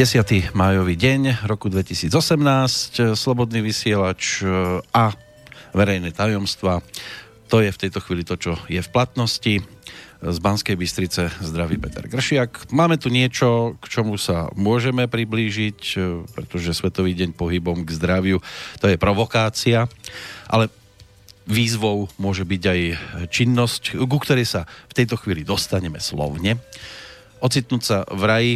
10. májový deň roku 2018, slobodný vysielač e, a verejné tajomstva. To je v tejto chvíli to, čo je v platnosti. Z Banskej Bystrice zdraví Peter Gršiak. Máme tu niečo, k čomu sa môžeme priblížiť, e, pretože Svetový deň pohybom k zdraviu to je provokácia, ale výzvou môže byť aj činnosť, ku ktorej sa v tejto chvíli dostaneme slovne. Ocitnúť sa v raji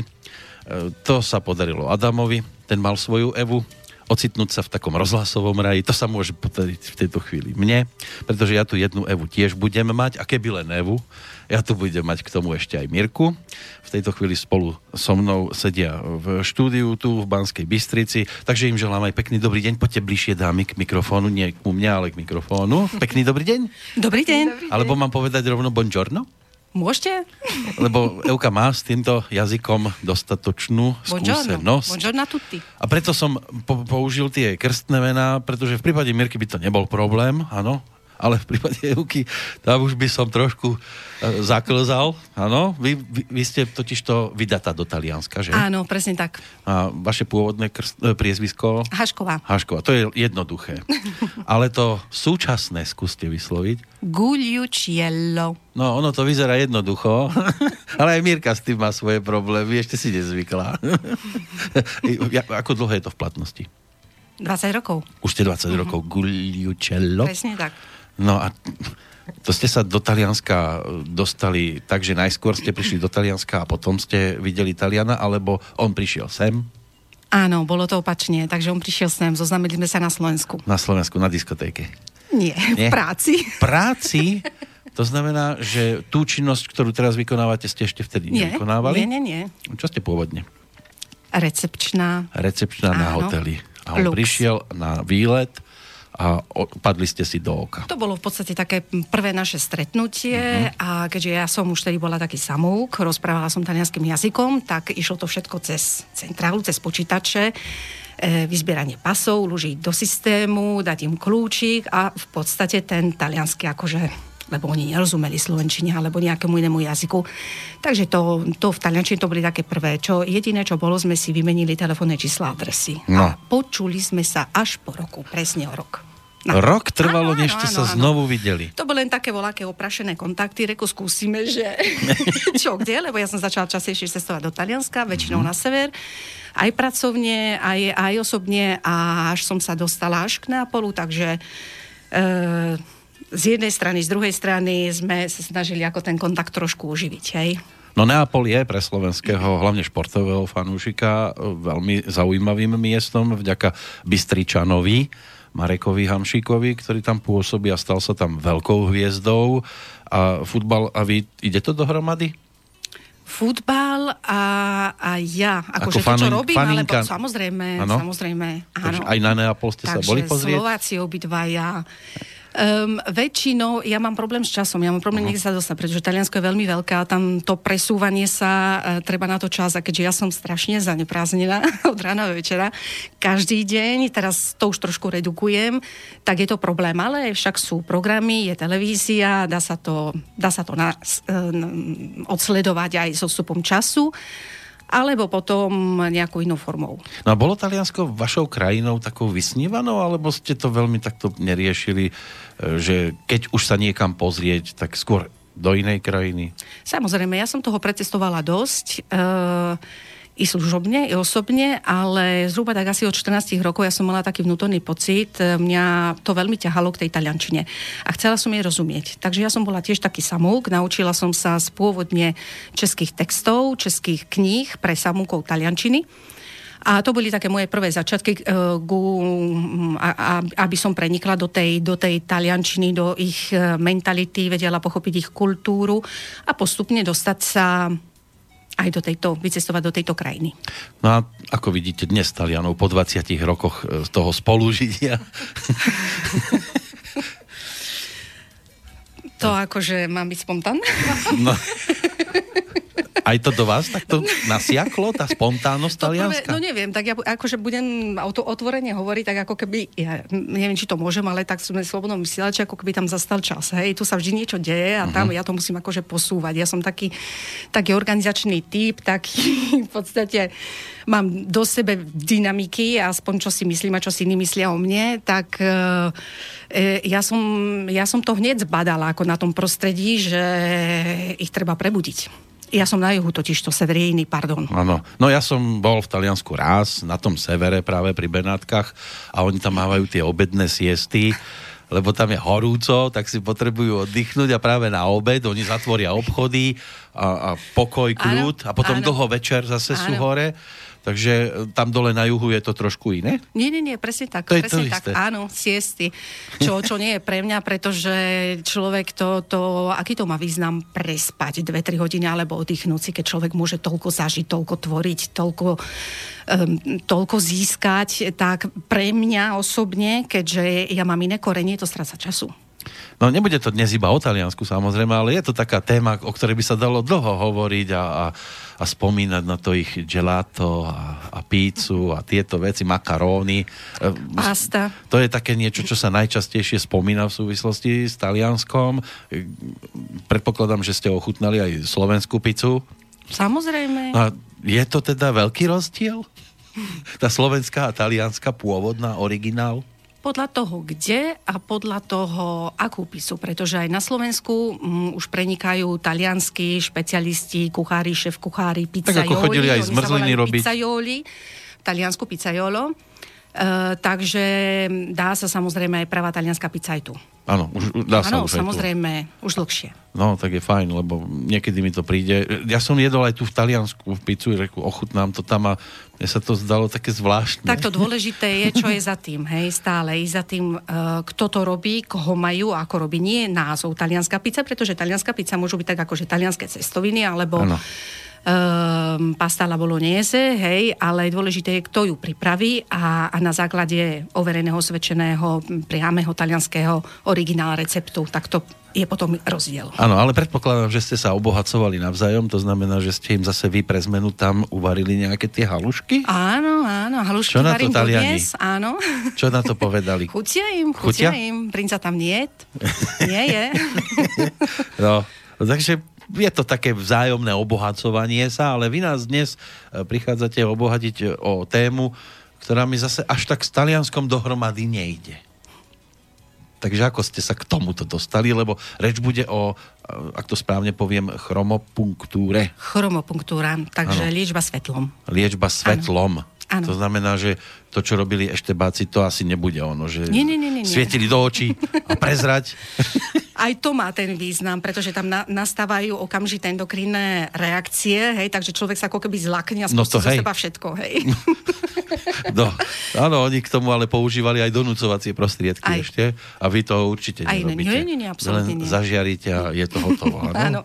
to sa podarilo Adamovi, ten mal svoju Evu, ocitnúť sa v takom rozhlasovom raji, to sa môže podariť v tejto chvíli mne, pretože ja tu jednu Evu tiež budem mať a keby len Evu, ja tu budem mať k tomu ešte aj Mirku. V tejto chvíli spolu so mnou sedia v štúdiu tu v Banskej Bystrici, takže im želám aj pekný dobrý deň. Poďte bližšie dámy k mikrofónu, nie ku mňa, ale k mikrofónu. Pekný dobrý deň. Dobrý deň. Dobrý deň. Alebo mám povedať rovno buongiorno? Môžete? Lebo Euka má s týmto jazykom dostatočnú skúsenosť. Buongiorno tutti. A preto som po- použil tie krstné mená, pretože v prípade Mirky by to nebol problém, áno, ale v prípade Euky tam už by som trošku e, zaklzal, áno. Vy, vy, vy ste totiž to vydatá do Talianska, že? Áno, presne tak. A vaše pôvodné krst, e, priezvisko? Hašková. Hašková, to je jednoduché. ale to súčasné skúste vysloviť. Gugliuciello. No, ono to vyzerá jednoducho, ale aj Mirka s tým má svoje problémy, ešte si nezvykla. Ako dlho je to v platnosti? 20 rokov. Už ste 20 uh-huh. rokov Gugliucello? Presne tak. No a to ste sa do Talianska dostali tak, že najskôr ste prišli do Talianska a potom ste videli Taliana, alebo on prišiel sem? Áno, bolo to opačne, takže on prišiel sem, zoznamili sme sa na Slovensku. Na Slovensku, na diskotéke? Nie, Nie? v práci. V práci? To znamená, že tú činnosť, ktorú teraz vykonávate, ste ešte vtedy nie, nevykonávali? Nie, nie, nie. Čo ste pôvodne? Recepčná. Recepčná Áno. na hoteli. A on Lux. prišiel na výlet a padli ste si do oka. To bolo v podstate také prvé naše stretnutie uh-huh. a keďže ja som už tedy bola taký samouk, rozprávala som talianským jazykom, tak išlo to všetko cez centrálu, cez počítače, e, vyzbieranie pasov, uložiť do systému, dať im kľúčik a v podstate ten talianský akože lebo oni nerozumeli slovenčine alebo nejakému inému jazyku. Takže to, to v taliančine to boli také prvé. Čo, jediné, čo bolo, sme si vymenili telefónne čísla adresy. No. A počuli sme sa až po roku, presne o rok. No. Rok trvalo, áno, než ste sa áno. znovu videli. To boli len také voľaké oprašené kontakty, reko skúsime, že čo kde, lebo ja som začala častejšie cestovať do Talianska, väčšinou mm. na sever, aj pracovne, aj, aj osobne a až som sa dostala až k Neapolu, takže e, z jednej strany, z druhej strany sme sa snažili ako ten kontakt trošku uživiť, hej. No Neapol je pre slovenského, hlavne športového fanúšika, veľmi zaujímavým miestom vďaka Bystričanovi, Marekovi Hamšíkovi, ktorý tam pôsobí a stal sa tam veľkou hviezdou. A futbal, a vy, ide to dohromady? Futbal a, a ja, akože Ako to, čo robím, faninka... alebo samozrejme, ano? samozrejme, áno. aj na Neapol ste Takže sa boli pozrieť? Slováci obidvaja. Um, väčšinou ja mám problém s časom, ja mám problém uh-huh. niekde sa dostať, pretože Taliansko je veľmi veľké a tam to presúvanie sa, uh, treba na to čas a keďže ja som strašne zaneprázdnená od rána do večera, každý deň, teraz to už trošku redukujem, tak je to problém, ale však sú programy, je televízia, dá sa to, dá sa to na, uh, odsledovať aj so stupom času alebo potom nejakou inou formou. No a bolo Taliansko vašou krajinou takou vysnívanou, alebo ste to veľmi takto neriešili, e, že keď už sa niekam pozrieť, tak skôr do inej krajiny? Samozrejme, ja som toho precestovala dosť. E- i služobne, i osobne, ale zhruba tak asi od 14 rokov ja som mala taký vnútorný pocit, e, mňa to veľmi ťahalo k tej taliančine a chcela som jej rozumieť. Takže ja som bola tiež taký samúk, naučila som sa z pôvodne českých textov, českých kníh pre samúkov taliančiny. A to boli také moje prvé začiatky, a, a, aby som prenikla do tej, do tej taliančiny, do ich e, mentality, vedela pochopiť ich kultúru a postupne dostať sa aj do tejto, vycestovať do tejto krajiny. No a ako vidíte dnes Talianov po 20 rokoch z e, toho spolužitia? to akože mám byť spontánne? No. Aj to do vás takto nasiaklo, tá spontánnosť talianska? No neviem, tak ja akože budem o to otvorene hovoriť, tak ako keby, ja neviem, či to môžem, ale tak sme slobodnom vysielači, ako keby tam zastal čas. Hej, tu sa vždy niečo deje a tam uh-huh. ja to musím akože posúvať. Ja som taký, taký organizačný typ, taký v podstate mám do sebe dynamiky, aspoň čo si myslím a čo si iní myslia o mne, tak e, e, ja, som, ja som to hneď zbadala ako na tom prostredí, že ich treba prebudiť. Ja som na juhu totiž to severíny, pardon. Áno. No ja som bol v Taliansku raz, na tom severe práve pri Benátkach a oni tam mávajú tie obedné siesty lebo tam je horúco, tak si potrebujú oddychnúť a práve na obed oni zatvoria obchody a, a pokoj, kľud a potom áno. dlho večer zase áno. sú hore Takže e, tam dole na juhu je to trošku iné? Nie, nie, nie, presne tak. To presne je to tak, isté. áno, siesty. Čo, čo nie je pre mňa, pretože človek to, to, aký to má význam prespať 2-3 hodiny alebo oddychnúť si, keď človek môže toľko zažiť, toľko tvoriť, toľko, um, toľko získať, tak pre mňa osobne, keďže ja mám iné korenie, to stráca času. No nebude to dnes iba o Taliansku samozrejme, ale je to taká téma, o ktorej by sa dalo dlho hovoriť a, a, a spomínať na to ich gelato a, a pícu a tieto veci, makaróny. Pasta. To je také niečo, čo sa najčastejšie spomína v súvislosti s Talianskom. Predpokladám, že ste ochutnali aj slovenskú pizzu. Samozrejme. A je to teda veľký rozdiel? Tá slovenská a talianská pôvodná, originál? Podľa toho, kde a podľa toho, akú pisu, pretože aj na Slovensku m, mm, už prenikajú talianskí špecialisti, kuchári, šéf kuchári, pizzajoli. Tak ako chodili aj zmrzliny robiť. Pizzajoli, taliansku pizzajolo. Uh, takže dá sa samozrejme aj pravá talianská pizza aj tu. Áno, už dá sa Áno, už samozrejme, tu. už dlhšie. No, tak je fajn, lebo niekedy mi to príde. Ja som jedol aj tu v Taliansku v pizzu, reku, ochutnám to tam a mne sa to zdalo také zvláštne. Tak to dôležité je, čo je za tým, hej, stále. I za tým, uh, kto to robí, koho majú, ako robí. Nie názov talianská pizza, pretože talianská pizza môžu byť tak akože talianské cestoviny, alebo ano um, pasta la bolognese, hej, ale dôležité je, kto ju pripraví a, a na základe overeného, svedčeného, priamého talianského originál receptu, tak to je potom rozdiel. Áno, ale predpokladám, že ste sa obohacovali navzájom, to znamená, že ste im zase vy pre zmenu tam uvarili nejaké tie halušky? Áno, áno, halušky Čo na to Taliani? Dnes, áno. Čo na to povedali? chutia im, chutia, chutia? im, princa tam nie, nie je. no, takže je to také vzájomné obohacovanie sa, ale vy nás dnes e, prichádzate obohatiť e, o tému, ktorá mi zase až tak s Talianskom dohromady nejde. Takže ako ste sa k tomuto dostali, lebo reč bude o, e, ak to správne poviem, chromopunktúre. Chromopunktúra, takže ano. liečba svetlom. Liečba svetlom. Ano. To znamená, že to, čo robili eštebáci, to asi nebude ono, že nie, nie, nie, nie. svietili do očí a prezrať. Aj to má ten význam, pretože tam na, nastávajú okamžité endokrinné reakcie, hej, takže človek sa ako keby zlakne a no to, hej. seba všetko, hej. No, áno, oni k tomu ale používali aj donúcovacie prostriedky aj. ešte a vy to určite aj nerobíte. Nie, nie, nie, absolútne nie. zažiarite a je to hotovo, áno? áno.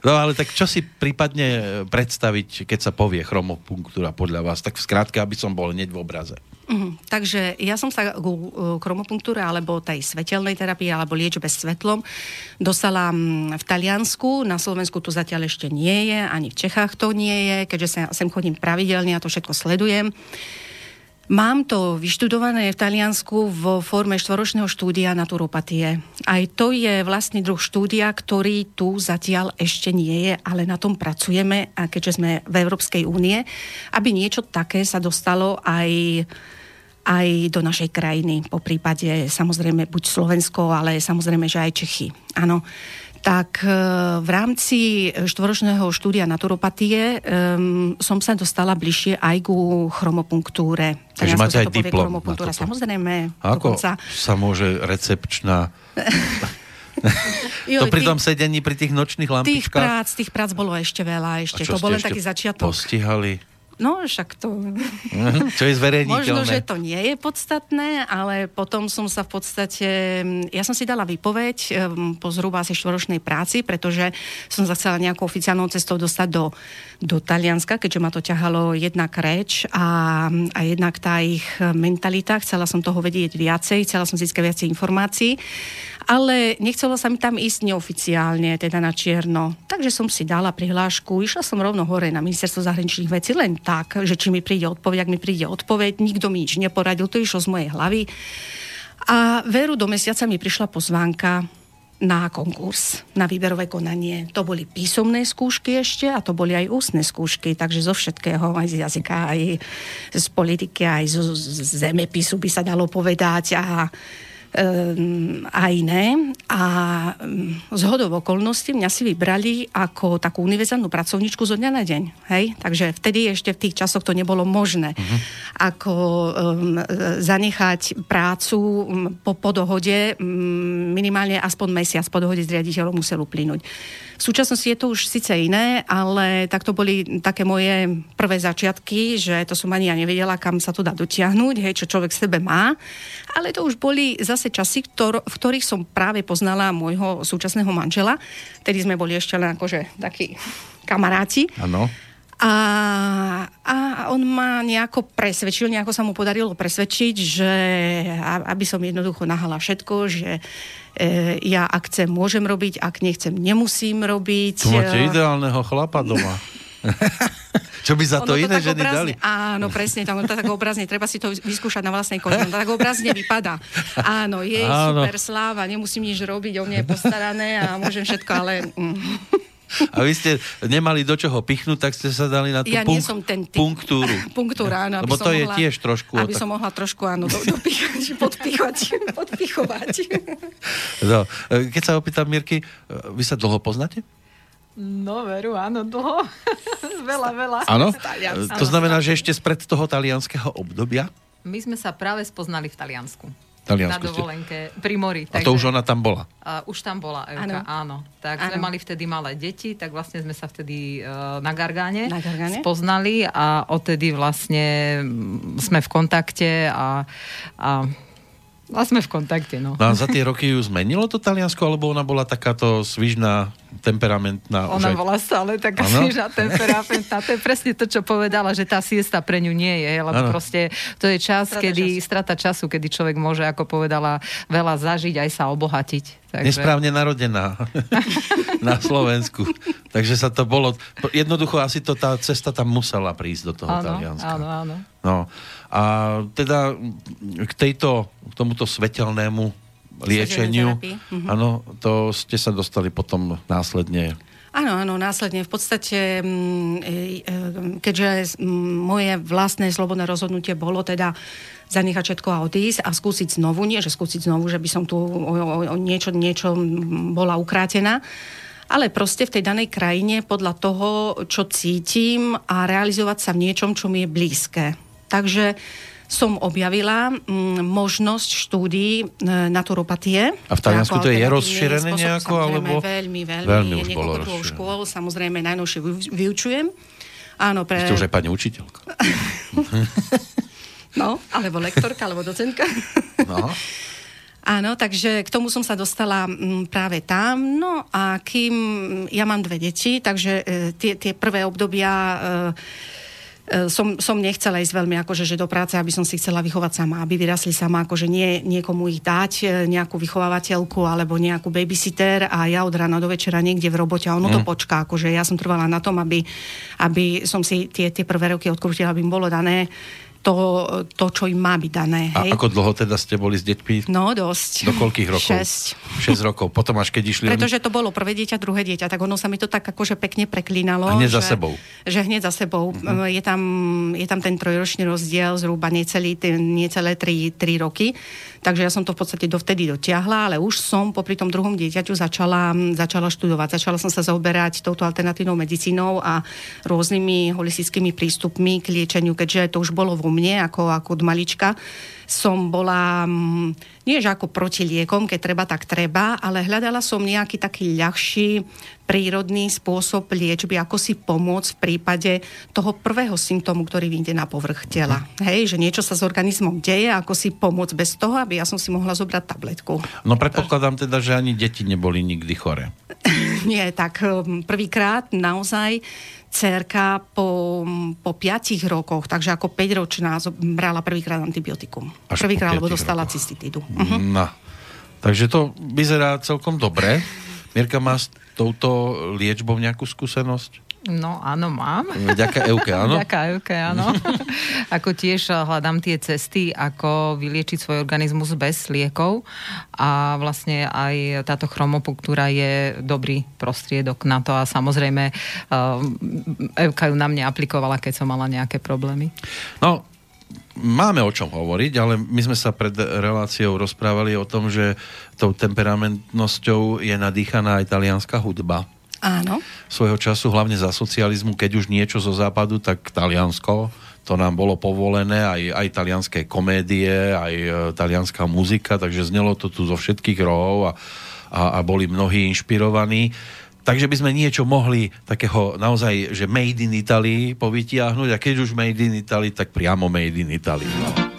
No ale tak čo si prípadne predstaviť, keď sa povie chromopunktúra podľa vás? Tak v skrátke, aby som bol hneď v obraze. Uh-huh. Takže ja som sa ku chromopunktúre alebo tej svetelnej terapii alebo liečbe svetlom dostala mm, v Taliansku. Na Slovensku tu zatiaľ ešte nie je, ani v Čechách to nie je, keďže sem chodím pravidelne a to všetko sledujem. Mám to vyštudované v Taliansku vo forme štvoročného štúdia naturopatie. Aj to je vlastne druh štúdia, ktorý tu zatiaľ ešte nie je, ale na tom pracujeme, a keďže sme v Európskej únie, aby niečo také sa dostalo aj aj do našej krajiny, po prípade samozrejme buď Slovensko, ale samozrejme, že aj Čechy. Áno. Tak e, v rámci štvoročného štúdia naturopatie um, som sa dostala bližšie aj ku chromopunktúre. Takže máte aj diplom Samozrejme. A ako dokonca... sa môže recepčná... to pri tom sedení pri tých nočných lampičkách? Tých prác, tých prác bolo ešte veľa. Ešte. To bol len taký začiatok. Postihali? No, však to... Čo je zverejniteľné. Možno, že to nie je podstatné, ale potom som sa v podstate... Ja som si dala výpoveď po zhruba asi štvoročnej práci, pretože som sa chcela nejakou oficiálnou cestou dostať do, do Talianska, keďže ma to ťahalo jednak reč a, a jednak tá ich mentalita. Chcela som toho vedieť viacej, chcela som získať viacej informácií ale nechcelo sa mi tam ísť neoficiálne, teda na čierno. Takže som si dala prihlášku, išla som rovno hore na ministerstvo zahraničných vecí, len tak, že či mi príde odpoveď, ak mi príde odpoveď, nikto mi nič neporadil, to išlo z mojej hlavy. A veru do mesiaca mi prišla pozvánka na konkurs, na výberové konanie. To boli písomné skúšky ešte a to boli aj ústne skúšky, takže zo všetkého, aj z jazyka, aj z politiky, aj zo zemepisu by sa dalo povedať a a iné. A mm, z hodov okolností mňa si vybrali ako takú univerzálnu pracovničku zo dňa na deň. Hej? Takže vtedy ešte v tých časoch to nebolo možné. Uh-huh. Ako um, zanechať prácu mm, po, po dohode um, minimálne aspoň mesiac po dohode s riaditeľom musel uplynúť. V súčasnosti je to už síce iné, ale tak to boli také moje prvé začiatky, že to som ani ja nevedela, kam sa to dá dotiahnuť, hej, čo človek sebe má. Ale to už boli zase časy, ktor- v ktorých som práve poznala môjho súčasného manžela. Tedy sme boli ešte len akože takí kamaráti. Áno. A, a on ma nejako presvedčil, nejako sa mu podarilo presvedčiť, že aby som jednoducho nahala všetko, že e, ja ak chcem, môžem robiť, ak nechcem, nemusím robiť. Tu máte ideálneho chlapa doma. Čo by za to ono iné to ženy obrazne, dali? Áno, presne, tam, to tak obrazne, treba si to vyskúšať na vlastnej koži. To tak obrazne vypadá. Áno, je áno. super sláva, nemusím nič robiť, o mne je postarané a môžem všetko, ale... A vy ste nemali do čoho pichnúť, tak ste sa dali na tú ja punk- som ten typ. punktúru. Punktúra, áno. Lebo to je tiež trošku... Aby tak... som mohla trošku, áno, do, dopíchať, podpíchať, podpichovať. No, keď sa opýtam, Mirky, vy sa dlho poznáte? No veru, áno, dlho. veľa, veľa. Áno? To znamená, že ešte spred toho talianského obdobia? My sme sa práve spoznali v Taliansku. Taliansku na dovolenke ste... pri mori. Takže, a to už ona tam bola? Uh, už tam bola, Evka, áno. áno. Tak áno. sme mali vtedy malé deti, tak vlastne sme sa vtedy uh, na Gargáne, na Gargáne spoznali a odtedy vlastne sme v kontakte a, a a sme v kontakte, no. no a za tie roky ju zmenilo to Taliansko, alebo ona bola takáto svižná, temperamentná? Ona aj... bola stále taká ano? svižná, temperamentná. To je presne to, čo povedala, že tá siesta pre ňu nie je, lebo ano. proste to je čas, strata kedy, času. strata času, kedy človek môže, ako povedala, veľa zažiť, aj sa obohatiť. Takže... Nesprávne narodená na Slovensku. Takže sa to bolo... Jednoducho asi to tá cesta tam musela prísť do toho áno, Talianska. Áno, áno. No. A teda k tejto, k tomuto svetelnému liečeniu, mhm. áno, to ste sa dostali potom následne Áno, áno, následne. V podstate, mm, e, e, keďže moje vlastné slobodné rozhodnutie bolo teda zanechať všetko a odísť a skúsiť znovu, nie že skúsiť znovu, že by som tu o, o, o niečo, niečo bola ukrátená, ale proste v tej danej krajine podľa toho, čo cítim a realizovať sa v niečom, čo mi je blízke. Takže som objavila m, možnosť štúdií e, naturopatie. A v Taliansku to je rozšírené nejako? Alebo... Veľmi, veľmi. Veľmi už bolo škôl, samozrejme najnovšie vyučujem. Áno, pre... Ste už aj pani učiteľka. No, alebo lektorka, alebo docentka. No. Áno, takže k tomu som sa dostala mm, práve tam. No a kým ja mám dve deti, takže e, tie, tie prvé obdobia e, som, som nechcela ísť veľmi akože, že do práce, aby som si chcela vychovať sama, aby vyrasli sama, akože nie niekomu ich dať, nejakú vychovávateľku alebo nejakú babysitter a ja od rána do večera niekde v robote a ono mm. to počká, akože ja som trvala na tom, aby, aby som si tie, tie prvé roky odkrutila, aby im bolo dané to, to, čo im má byť dané. Hej? A ako dlho teda ste boli s deťmi? No, dosť. Do koľkých rokov? 6. 6 rokov. Potom až keď išli... Pretože to bolo prvé dieťa, druhé dieťa, tak ono sa mi to tak akože pekne preklínalo. A hneď za sebou. Že hneď za sebou. Uh-huh. Je, tam, je tam ten trojročný rozdiel, zhruba necelý, necelé 3, 3 roky. Takže ja som to v podstate dovtedy dotiahla, ale už som popri tom druhom dieťaťu začala, začala študovať. Začala som sa zaoberať touto alternatívnou medicínou a rôznymi holistickými prístupmi k liečeniu, keďže to už bolo vo mne ako, ako od malička som bola mm, nie že ako proti liekom, keď treba, tak treba, ale hľadala som nejaký taký ľahší prírodný spôsob liečby, ako si pomôcť v prípade toho prvého symptómu, ktorý vyjde na povrch tela. Hej, že niečo sa s organizmom deje, ako si pomôcť bez toho, aby ja som si mohla zobrať tabletku. No predpokladám teda, že ani deti neboli nikdy chore. Nie, tak um, prvýkrát naozaj cerka po, po 5 rokoch, takže ako 5 ročná brala prvýkrát antibiotikum. Prvýkrát, lebo dostala cystitídu. Uh-huh. No. Takže to vyzerá celkom dobre. Mirka má s touto liečbou nejakú skúsenosť? No áno, mám. Ďaká Euke, áno? Ďaká Euke, áno. ako tiež hľadám tie cesty, ako vyliečiť svoj organizmus bez liekov a vlastne aj táto chromopunktúra je dobrý prostriedok na to a samozrejme Euka ju na mne aplikovala, keď som mala nejaké problémy. No, máme o čom hovoriť, ale my sme sa pred reláciou rozprávali o tom, že tou temperamentnosťou je nadýchaná italianská hudba Áno. Svojho času, hlavne za socializmu, keď už niečo zo západu, tak Taliansko, to nám bolo povolené, aj, aj talianské komédie, aj e, talianská muzika, takže znelo to tu zo všetkých rohov a, a, a boli mnohí inšpirovaní. Takže by sme niečo mohli takého naozaj, že made in Italy povytiahnuť a keď už made in Italy, tak priamo made in Italy. No.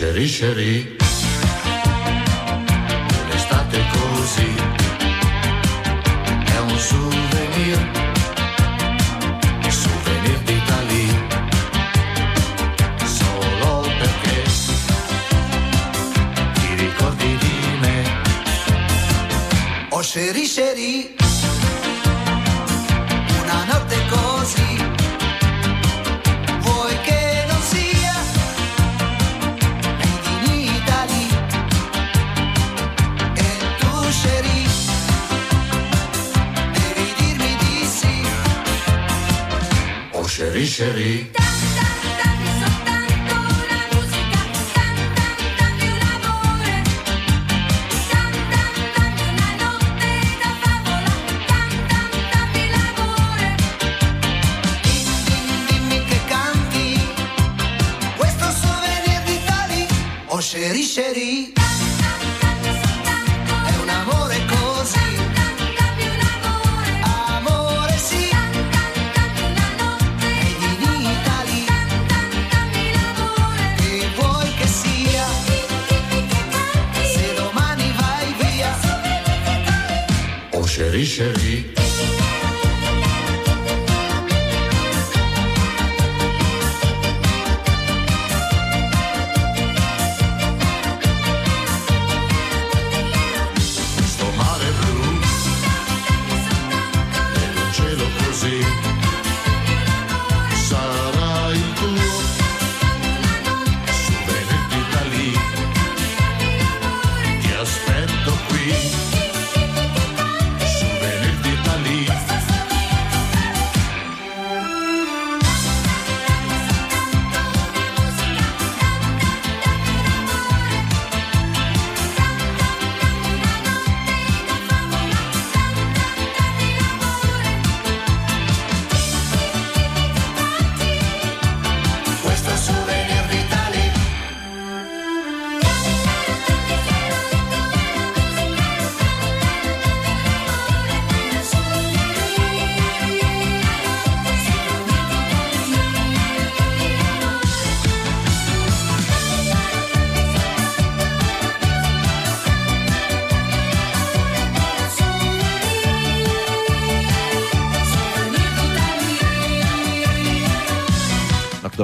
Sherry Sherry Un'estate così. È un souvenir. Souvenir d'Italia Solo perché Ti ricordi di me. Oh Sherry Sherry Sherry Sherry.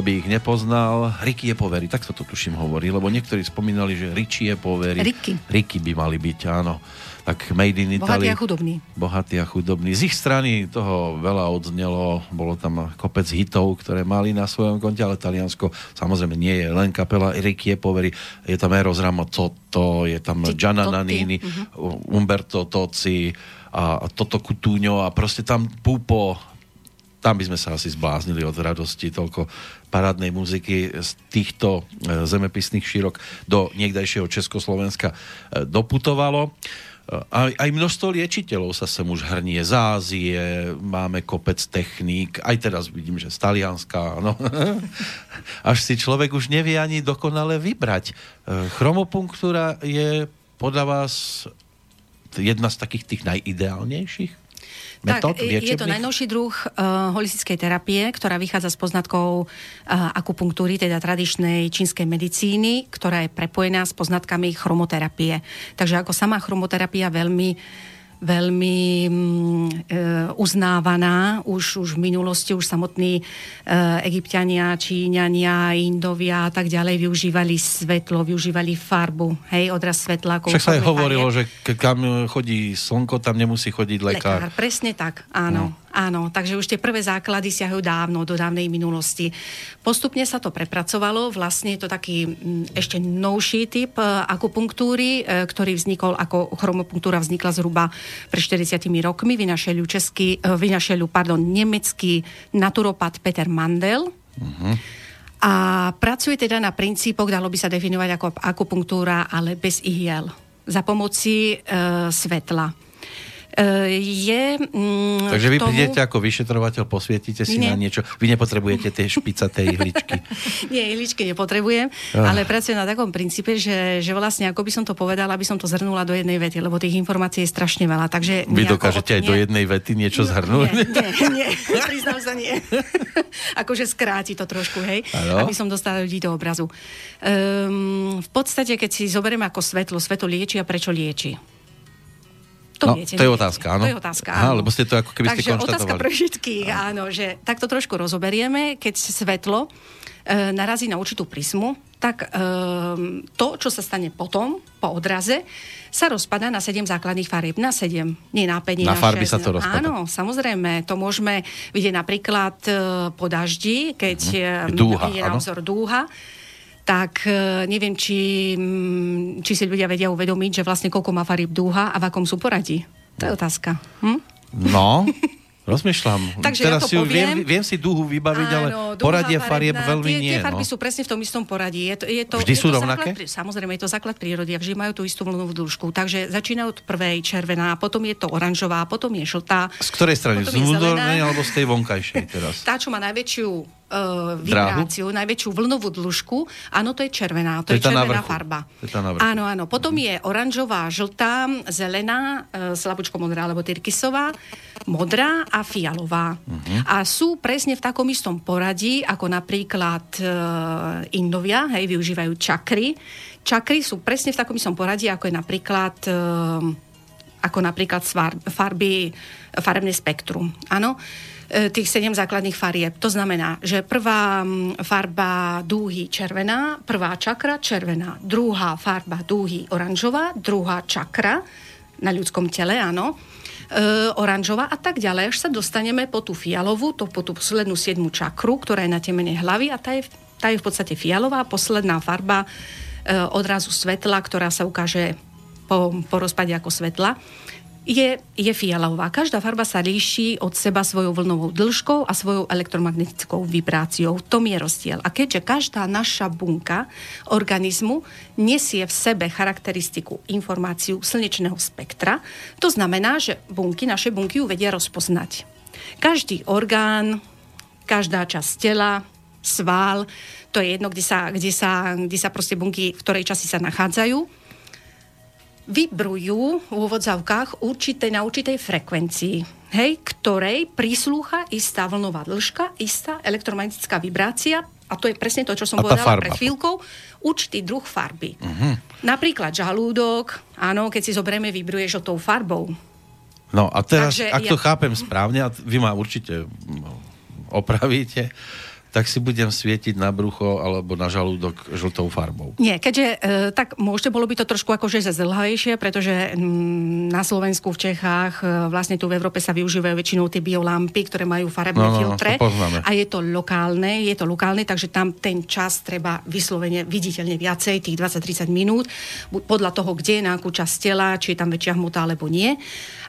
By ich nepoznal. Ricky je povery, tak sa to tuším hovorí, lebo niektorí spomínali, že Ricky je povery. Ricky. Ricky by mali byť, áno. Tak Made in Italy. Bohatý a chudobný. Bohatý a chudobný. Z ich strany toho veľa odznelo, bolo tam kopec hitov, ktoré mali na svojom konte, ale Taliansko samozrejme nie je len kapela Ricky je povery, je tam Eros Ramazotto, je tam Gianna Nannini, uh-huh. Umberto Toci a, a Toto Coutinho a proste tam Pupo, tam by sme sa asi zbláznili od radosti, toľko parádnej muziky z týchto e, zemepisných šírok do niekdajšieho Československa e, doputovalo. Aj, aj množstvo liečiteľov sa sem už hrnie z Ázie, máme kopec techník, aj teraz vidím, že z Talianska, no. Až si človek už nevie ani dokonale vybrať. Chromopunktúra je podľa vás jedna z takých tých najideálnejších? Metód tak, liečebných? je to najnovší druh uh, holistickej terapie, ktorá vychádza z poznatkov uh, akupunktúry, teda tradičnej čínskej medicíny, ktorá je prepojená s poznatkami chromoterapie. Takže ako sama chromoterapia veľmi veľmi mm, e, uznávaná už, už v minulosti, už samotní e, egyptiania, číňania, indovia a tak ďalej využívali svetlo, využívali farbu, hej, odraz svetla. Však sa aj hovorilo, že kam chodí slnko, tam nemusí chodiť lekár. lekár presne tak, áno. No. Áno, takže už tie prvé základy siahajú dávno, do dávnej minulosti. Postupne sa to prepracovalo, vlastne je to taký mm, ešte novší typ e, akupunktúry, e, ktorý vznikol ako chromopunktúra vznikla zhruba pred 40 rokmi. Vynašiel český, e, pardon, nemecký naturopat Peter Mandel. Uh-huh. A pracuje teda na princípoch, dalo by sa definovať ako akupunktúra, ale bez ihiel. Za pomoci e, svetla. Eh, je... Mm, Takže vy tomu... prídete ako vyšetrovateľ, posvietite si Nie. na niečo. Vy nepotrebujete tie špicaté ihličky. Nie, ihličky nepotrebujem, uh. ale pracujem na takom princípe, že, že vlastne, ako by som to povedala, aby som to zhrnula do jednej vety, lebo tých informácií je strašne veľa. Takže vy dokážete aj do jednej vety niečo no, zhrnúť? Nie, nie, nie priznám sa nie. akože skráti to trošku, hej, ano? aby som dostala ľudí do obrazu. Um, v podstate, keď si zoberieme ako svetlo, svetlo lieči a prečo lieči? To, no, viete, to je otázka, áno. To je otázka, áno. Aha, lebo ste to ako keby Takže ste konštatovali. otázka pre všetkých, áno, že takto trošku rozoberieme, keď svetlo e, narazí na určitú prismu, tak e, to, čo sa stane potom, po odraze, sa rozpadá na 7 základných farieb. Na 7, nie na 5, nie na, na farby 6. sa to rozpadá. Áno, samozrejme. To môžeme vidieť napríklad e, po daždi, keď mm. dúha, je na dúha tak e, neviem, či, mm, či si ľudia vedia uvedomiť, že vlastne koľko má farieb dúha a v akom sú poradí. To je otázka. Hm? No, Rozmýšľam. Takže Teraz ja to si poviem. Viem, viem si dúhu vybaviť, Áno, ale poradie farieb veľmi tie, nie. Tie farby no. sú presne v tom istom poradí. Je to, je to, vždy je sú to rovnaké? Základ, samozrejme, je to základ prírody a vždy majú tú istú vlnovú dĺžku. Takže začínajú od prvej červená, potom je to oranžová, potom je žltá. Z ktorej strany? Z vnútornej alebo z tej vonkajšej teraz? Tá, čo má najväčšiu uh, vibráciu, Dráhu? najväčšiu vlnovú dĺžku, áno, to je červená, to, to je, je červená farba. To je tá áno, áno. Potom je oranžová, žltá, zelená, uh, slabúčko modrá alebo tyrkysová, modrá a fialová. Uh-huh. A sú presne v takom istom poradí, ako napríklad e, Indovia, hej, využívajú čakry. Čakry sú presne v takom istom poradí, ako je napríklad e, ako napríklad farby, farebné spektrum. Áno? E, tých sedem základných farieb. To znamená, že prvá farba dúhy červená, prvá čakra červená, druhá farba dúhy oranžová, druhá čakra na ľudskom tele, áno, e, oranžová a tak ďalej, až sa dostaneme po tú fialovú, to po tú poslednú siedmu čakru, ktorá je na temene hlavy a tá je, tá je v podstate fialová, posledná farba e, odrazu svetla, ktorá sa ukáže po, po rozpade ako svetla je, je fialová. Každá farba sa líši od seba svojou vlnovou dĺžkou a svojou elektromagnetickou vibráciou. V tom je rozdiel. A keďže každá naša bunka organizmu nesie v sebe charakteristiku, informáciu slnečného spektra, to znamená, že bunky, naše bunky ju vedia rozpoznať. Každý orgán, každá časť tela, sval, to je jedno, kde sa, kde sa, kde sa proste bunky v ktorej časti sa nachádzajú, vybrujú v úvodzavkách určité, na určitej frekvencii, hej, ktorej príslucha istá vlnová dĺžka, istá elektromagnetická vibrácia a to je presne to, čo som povedala pred chvíľkou, určitý druh farby. Uh-huh. Napríklad žalúdok, áno, keď si zoberieme, vybruješ o tou farbou. No a teraz, Takže ak ja... to chápem správne, a vy ma určite opravíte, tak si budem svietiť na brucho alebo na žalúdok žltou farbou. Nie, keďže e, tak môžete, bolo by to trošku akože zazlhajšie, pretože m, na Slovensku, v Čechách, e, vlastne tu v Európe sa využívajú väčšinou tie biolampy, ktoré majú farebné No, no, no, filtre. poznáme. a je to lokálne, je to lokálne, takže tam ten čas treba vyslovene viditeľne viacej, tých 20-30 minút, podľa toho, kde je na akú časť tela, či je tam väčšia hmota alebo nie.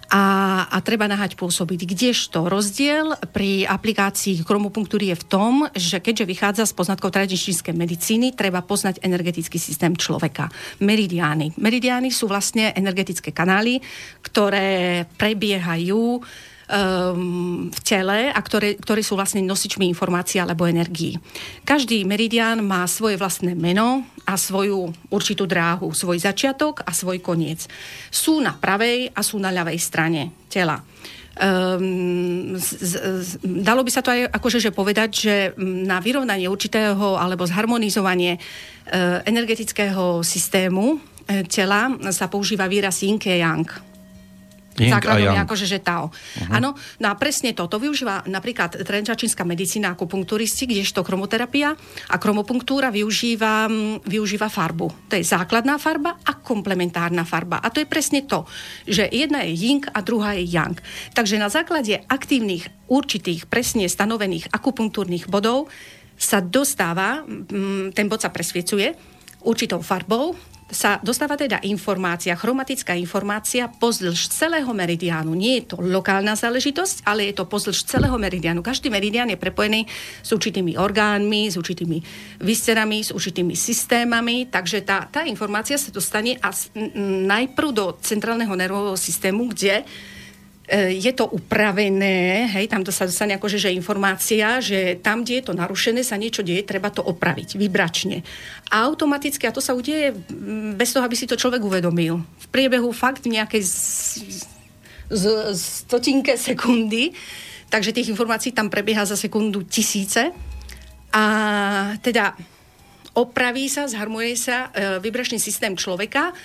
A, a treba nahať pôsobiť. Kdežto rozdiel pri aplikácii chromopunktúry je v tom, že keďže vychádza z poznatkov tradičnej medicíny, treba poznať energetický systém človeka. Meridiány. Meridiány sú vlastne energetické kanály, ktoré prebiehajú um, v tele a ktoré, ktoré sú vlastne nosičmi informácií alebo energií. Každý meridián má svoje vlastné meno a svoju určitú dráhu, svoj začiatok a svoj koniec. Sú na pravej a sú na ľavej strane tela. Um, z, z, dalo by sa to aj akože že povedať, že na vyrovnanie určitého alebo zharmonizovanie uh, energetického systému uh, tela sa používa výraz yin yang. Yin Základom je akože, že Tao. Áno, no a presne toto využíva napríklad trenčačínska medicína, akupunkturisti, kdežto chromoterapia a chromopunktúra využíva, využíva farbu. To je základná farba a komplementárna farba. A to je presne to, že jedna je yin a druhá je yang. Takže na základe aktívnych, určitých, presne stanovených akupunktúrnych bodov sa dostáva, ten bod sa presviecuje určitou farbou, sa dostáva teda informácia, chromatická informácia pozdĺž celého meridiánu. Nie je to lokálna záležitosť, ale je to pozdĺž celého meridiánu. Každý meridián je prepojený s určitými orgánmi, s určitými viscerami, s určitými systémami, takže tá, tá informácia sa dostane a najprv do centrálneho nervového systému, kde je to upravené, hej, tam sa dostane akože, že informácia, že tam, kde je to narušené, sa niečo deje, treba to opraviť, vybračne. A automaticky, a to sa udeje bez toho, aby si to človek uvedomil. V priebehu fakt nejakej z, z, stotinke sekundy, takže tých informácií tam prebieha za sekundu tisíce. A teda opraví sa, zharmuje sa e, vibračný systém človeka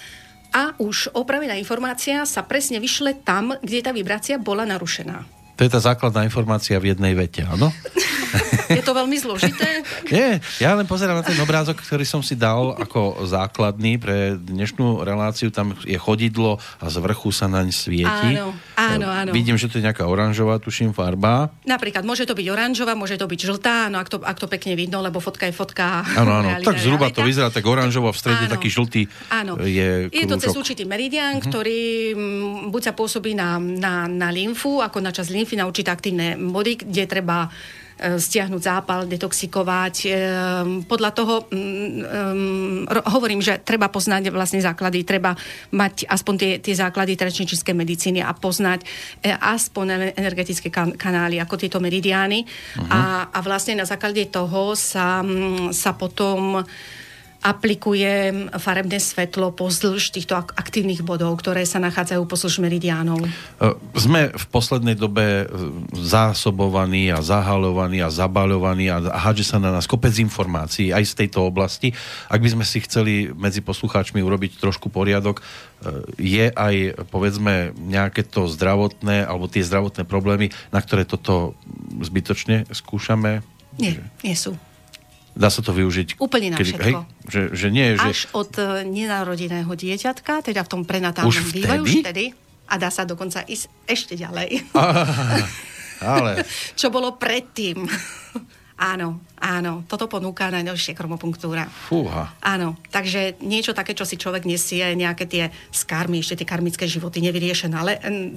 a už opravená informácia sa presne vyšle tam, kde tá vibrácia bola narušená. To je tá základná informácia v jednej vete, áno? Je to veľmi zložité. Nie, ja len pozerám na ten obrázok, ktorý som si dal ako základný pre dnešnú reláciu. Tam je chodidlo a z vrchu sa naň svieti. Áno, áno, áno. Vidím, že to je nejaká oranžová, tuším, farba. Napríklad môže to byť oranžová, môže to byť žltá, no ak to, ak to pekne vidno, lebo fotka je fotka. Áno, áno. realita Tak zhruba to realita. vyzerá tak oranžovo, a v strede Áno. taký žltý Áno. je je to cez krúžok. určitý meridian, uh-huh. ktorý mm, buď sa pôsobí na, na, na lymfu, ako na časť lymfy, na určité aktívne body, kde treba stiahnuť zápal, detoxikovať. E, Podľa toho ro- hovorím, že treba poznať vlastne základy, treba mať aspoň tie, tie základy tradičnej medicíny a poznať e, aspoň ener- energetické kan- kanály, ako tieto meridiány. A, a vlastne na základe toho sa, mm, sa potom aplikuje farebné svetlo pozdĺž týchto ak- aktívnych bodov, ktoré sa nachádzajú pozdĺž meridiánov. E, Sme v poslednej dobe e, zásobovaní a zahalovaní a zabaľovaní a hádže sa na nás kopec informácií aj z tejto oblasti. Ak by sme si chceli medzi poslucháčmi urobiť trošku poriadok, e, je aj povedzme nejaké to zdravotné alebo tie zdravotné problémy, na ktoré toto zbytočne skúšame? Nie, nie sú. Dá sa to využiť? Úplne na všetko. Hej, že, že nie, že... Až od e, nenarodeného dieťatka, teda v tom prenatálnom Už vtedy? už vtedy. A dá sa dokonca ísť ešte ďalej. Ale Čo bolo predtým. Áno, áno. Toto ponúka najnovšie chromopunktúra. fúha. Áno, takže niečo také, čo si človek nesie, nejaké tie skarmy, ešte tie karmické životy nevyriešené, ale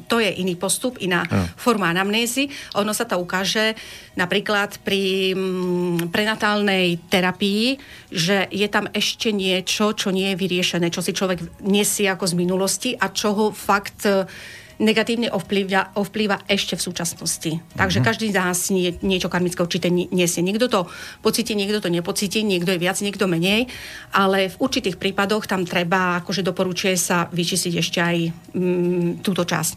to je iný postup, iná Áno. forma anamnézy. Ono sa to ukáže napríklad pri mm, prenatálnej terapii, že je tam ešte niečo, čo nie je vyriešené, čo si človek nesie ako z minulosti a čo ho fakt negatívne ovplyvňa, ovplyva ešte v súčasnosti. Takže každý z nás nie, niečo karmické určite nesie. Niekto to pocíti, niekto to nepocíti, niekto je viac, niekto menej, ale v určitých prípadoch tam treba, akože doporučuje sa vyčistiť ešte aj mm, túto časť.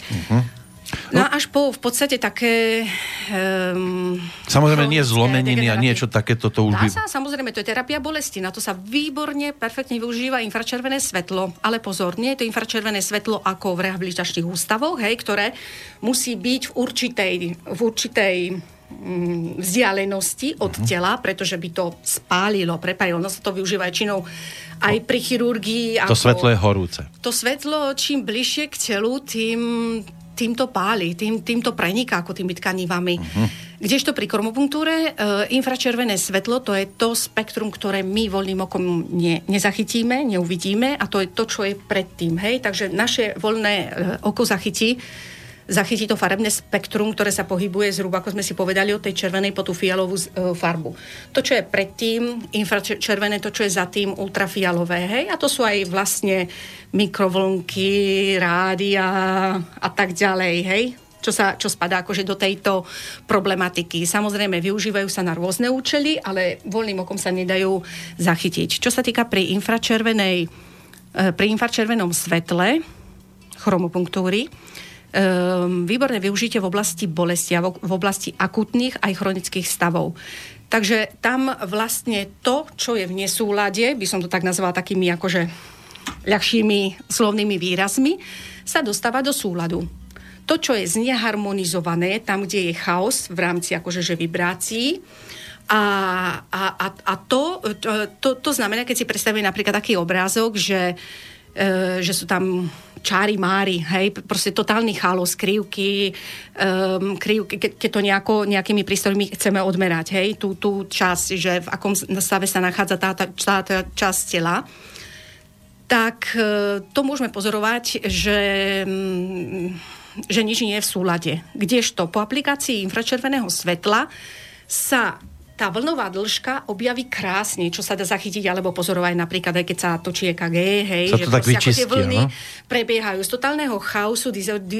No a až po v podstate také... Um, Samozrejme nie zlomeniny a niečo takéto to už Dá by... sa, samozrejme, to je terapia bolesti. Na to sa výborne, perfektne využíva infračervené svetlo. Ale pozor, nie je to infračervené svetlo ako v rehabilitačných ústavoch, hej, ktoré musí byť v určitej, v určitej mm, vzdialenosti od uh-huh. tela, pretože by to spálilo, prepálilo. No sa to využíva činou aj pri chirurgii. To ako, svetlo je horúce. To svetlo, čím bližšie k telu, tým, tým to páli, tým, tým to preniká ako tými tkanivami. Uh-huh. Kdežto pri kromopunktúre e, infračervené svetlo, to je to spektrum, ktoré my voľným okom ne, nezachytíme, neuvidíme a to je to, čo je predtým. Hej? Takže naše voľné e, oko zachytí zachytí to farebné spektrum, ktoré sa pohybuje zhruba, ako sme si povedali, od tej červenej po tú fialovú e, farbu. To, čo je predtým, infračervené, to, čo je za tým, ultrafialové, hej, a to sú aj vlastne mikrovlnky, rádia a tak ďalej, hej, čo, sa, čo spadá akože do tejto problematiky. Samozrejme, využívajú sa na rôzne účely, ale voľným okom sa nedajú zachytiť. Čo sa týka pri infračervenej, e, pri infračervenom svetle, chromopunktúry, výborné využitie v oblasti bolesti a v oblasti akutných aj chronických stavov. Takže tam vlastne to, čo je v nesúlade, by som to tak nazvala takými akože ľahšími slovnými výrazmi, sa dostáva do súladu to, čo je zneharmonizované, tam, kde je chaos v rámci akože, že vibrácií, a, a, a, a to, to, to znamená, keď si predstavíme napríklad taký obrázok, že, e, že sú tam čári mári, hej, proste totálny chaos, krivky, um, krivky ke, keď to nejako, nejakými prístrojmi chceme odmerať, hej, tú, tú časť, že v akom stave sa nachádza tá, tá, tá, tá časť tela, tak e, to môžeme pozorovať, že mm, že nič nie je v súlade. Kdežto po aplikácii infračerveného svetla sa tá vlnová dĺžka objaví krásne, čo sa dá zachytiť alebo pozorovať napríklad aj keď sa točí EKG, hej, sa že tak vyčistia, ako tie vlny no? prebiehajú z totálneho chaosu,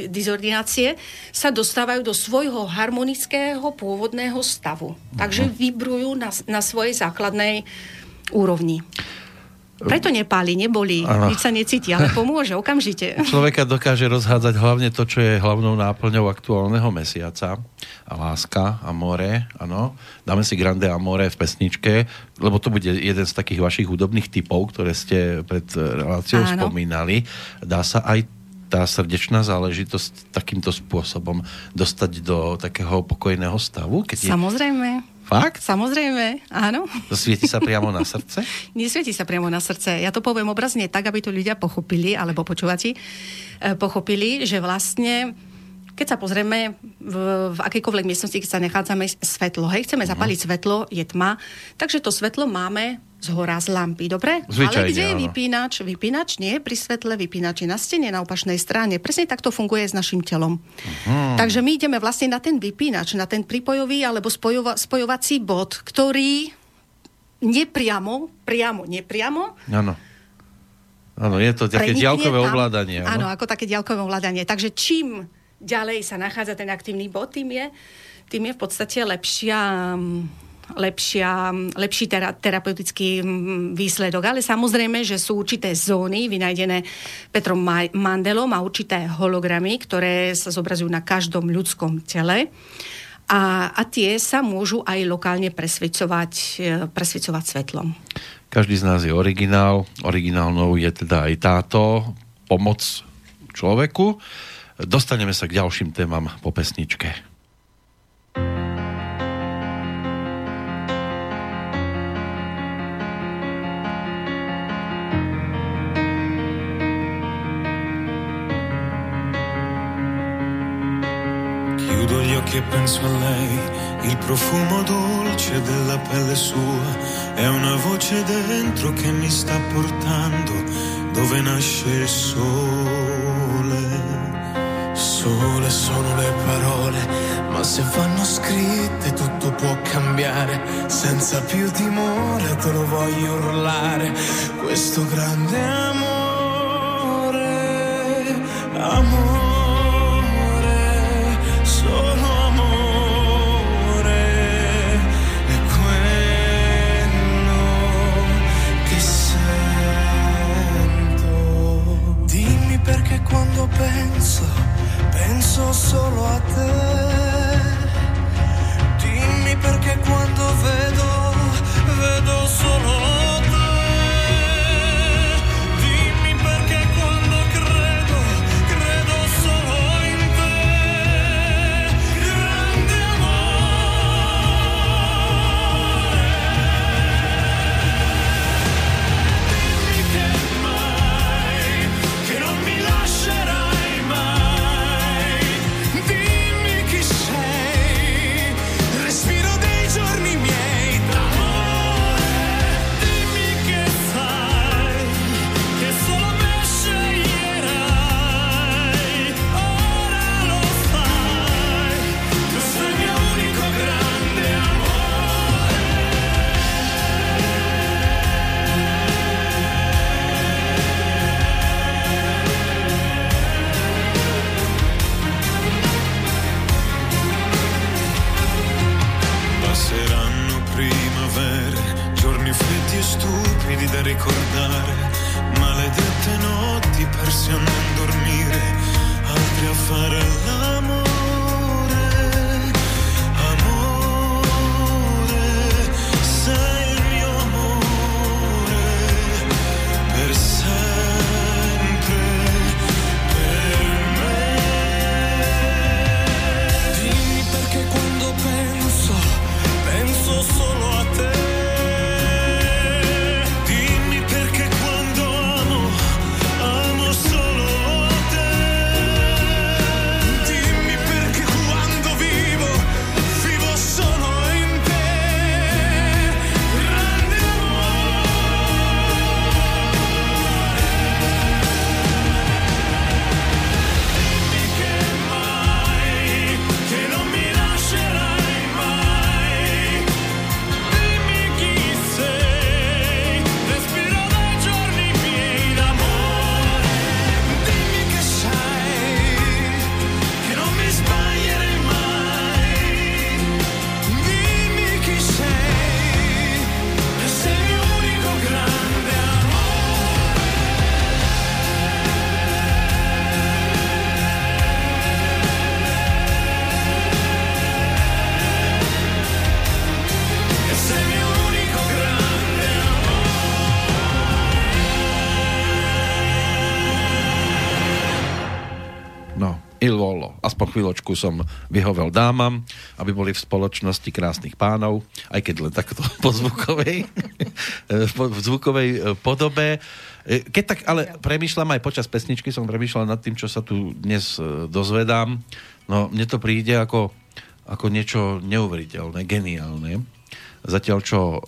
dizordinácie sa dostávajú do svojho harmonického pôvodného stavu. Uh-huh. Takže vybrujú na, na svojej základnej úrovni. Preto nepáli, neboli, ano. nič sa necíti, ale pomôže okamžite. Človeka dokáže rozhádzať hlavne to, čo je hlavnou náplňou aktuálneho mesiaca. A láska, more, áno. Dáme si Grande Amore v pesničke, lebo to bude jeden z takých vašich hudobných typov, ktoré ste pred reláciou áno. spomínali. Dá sa aj tá srdečná záležitosť takýmto spôsobom dostať do takého pokojného stavu? Keď Samozrejme. Je Fakt? Samozrejme, áno. Svieti sa priamo na srdce? Nesvieti sa priamo na srdce. Ja to poviem obrazne tak, aby to ľudia pochopili, alebo počúvati, eh, pochopili, že vlastne keď sa pozrieme v, v akejkoľvek miestnosti, keď sa nachádzame svetlo, hej, chceme mhm. zapaliť svetlo, je tma, takže to svetlo máme z hora z lampy, dobre? Zvyčajne, Ale kde je áno. vypínač? Vypínač nie pri svetle, vypínač je na stene na opačnej strane. Presne takto funguje s našim telom. Uh-huh. Takže my ideme vlastne na ten vypínač, na ten pripojový alebo spojova, spojovací bod, ktorý nepriamo, priamo, nepriamo, Áno. Áno, je to také diaľkové ovládanie. Áno, ako také diaľkové ovládanie. Takže čím ďalej sa nachádza ten aktívny bod, tým je, tým je v podstate lepšia lepšia, lepší tera, terapeutický výsledok. Ale samozrejme, že sú určité zóny vynajdené Petrom Mandelom a určité hologramy, ktoré sa zobrazujú na každom ľudskom tele. A, a tie sa môžu aj lokálne presvedcovať, e, presvedcovať svetlom. Každý z nás je originál. Originálnou je teda aj táto pomoc človeku. Dostaneme sa k ďalším témam po pesničke. Chiudo gli occhi e penso a lei, il profumo dolce della pelle sua, è una voce dentro che mi sta portando dove nasce il sole. Sole sono le parole, ma se vanno scritte tutto può cambiare. Senza più timore te lo voglio urlare. Questo grande amore, amore, solo amore. È quello che sento. Dimmi perché quando penso penso solo a te. Dimmi perché quando vedo, vedo solo da ricordare, maledette notti persi a non dormire, altri a fare Volo. Aspoň chvíľočku som vyhovel dámam, aby boli v spoločnosti krásnych pánov, aj keď len takto po zvukovej, v zvukovej e, podobe. E, keď tak ale premýšľam aj počas pesničky, som premýšľal nad tým, čo sa tu dnes e, dozvedám. No, mne to príde ako, ako niečo neuveriteľné, geniálne. Zatiaľ, čo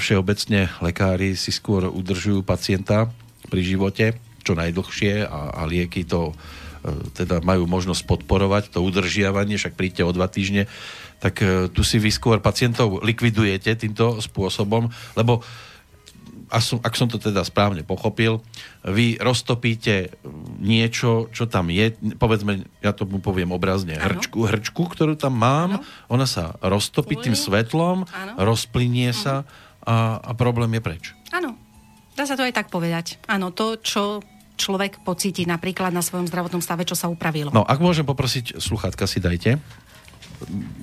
všeobecne lekári si skôr udržujú pacienta pri živote čo najdlhšie a, a lieky to teda majú možnosť podporovať to udržiavanie, však príďte o dva týždne, tak e, tu si vy skôr pacientov likvidujete týmto spôsobom, lebo ak som to teda správne pochopil, vy roztopíte niečo, čo tam je, povedzme, ja to mu poviem obrazne, ano. hrčku, hrčku, ktorú tam mám, ano. ona sa roztopí tým svetlom, ano. rozplynie sa a, a problém je preč. Áno, dá sa to aj tak povedať. Áno, to, čo človek pocíti napríklad na svojom zdravotnom stave, čo sa upravilo. No, ak môžem poprosiť, sluchátka si dajte.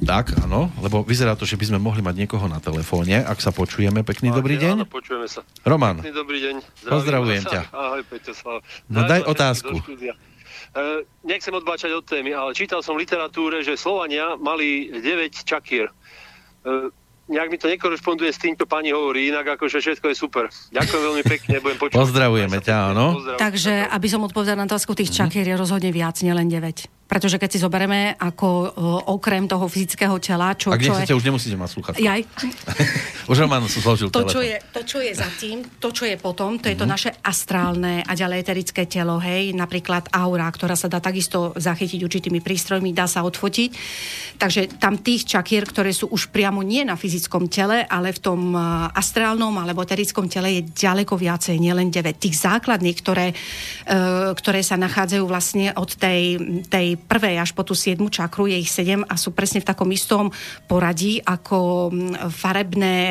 Tak, áno, lebo vyzerá to, že by sme mohli mať niekoho na telefóne, ak sa počujeme. Pekný Máte, dobrý deň. Áno, počujeme sa. Roman. Pekný dobrý deň. Zdravím Pozdravujem ťa. Ahoj, Peťo, No daj otázku. Uh, nechcem odbáčať od témy, ale čítal som v literatúre, že Slovania mali 9 čakír. Uh, nejak mi to nekorešponduje s tým, čo pani hovorí, inak akože všetko je super. Ďakujem veľmi pekne, budem počuť. Pozdravujeme ťa, áno. Takže, aby som odpovedal na otázku tých čakier, je rozhodne viac, nielen 9. Pretože keď si zoberieme ako o, okrem toho fyzického tela, čo, Ak čo nechcete, je... už nemusíte mať slúchadko. Jaj. už mám zložil to, čo je, to, čo je za tým, to, čo je potom, to je to mm-hmm. naše astrálne a ďalej eterické telo, hej, napríklad aura, ktorá sa dá takisto zachytiť určitými prístrojmi, dá sa odfotiť. Takže tam tých čakier, ktoré sú už priamo nie na fyzickom tele, ale v tom astrálnom alebo eterickom tele je ďaleko viacej, nielen 9. Tých základných, ktoré, uh, ktoré sa nachádzajú vlastne od tej, tej prvej až po tú siedmu čakru, je ich sedem a sú presne v takom istom poradí ako farebné e,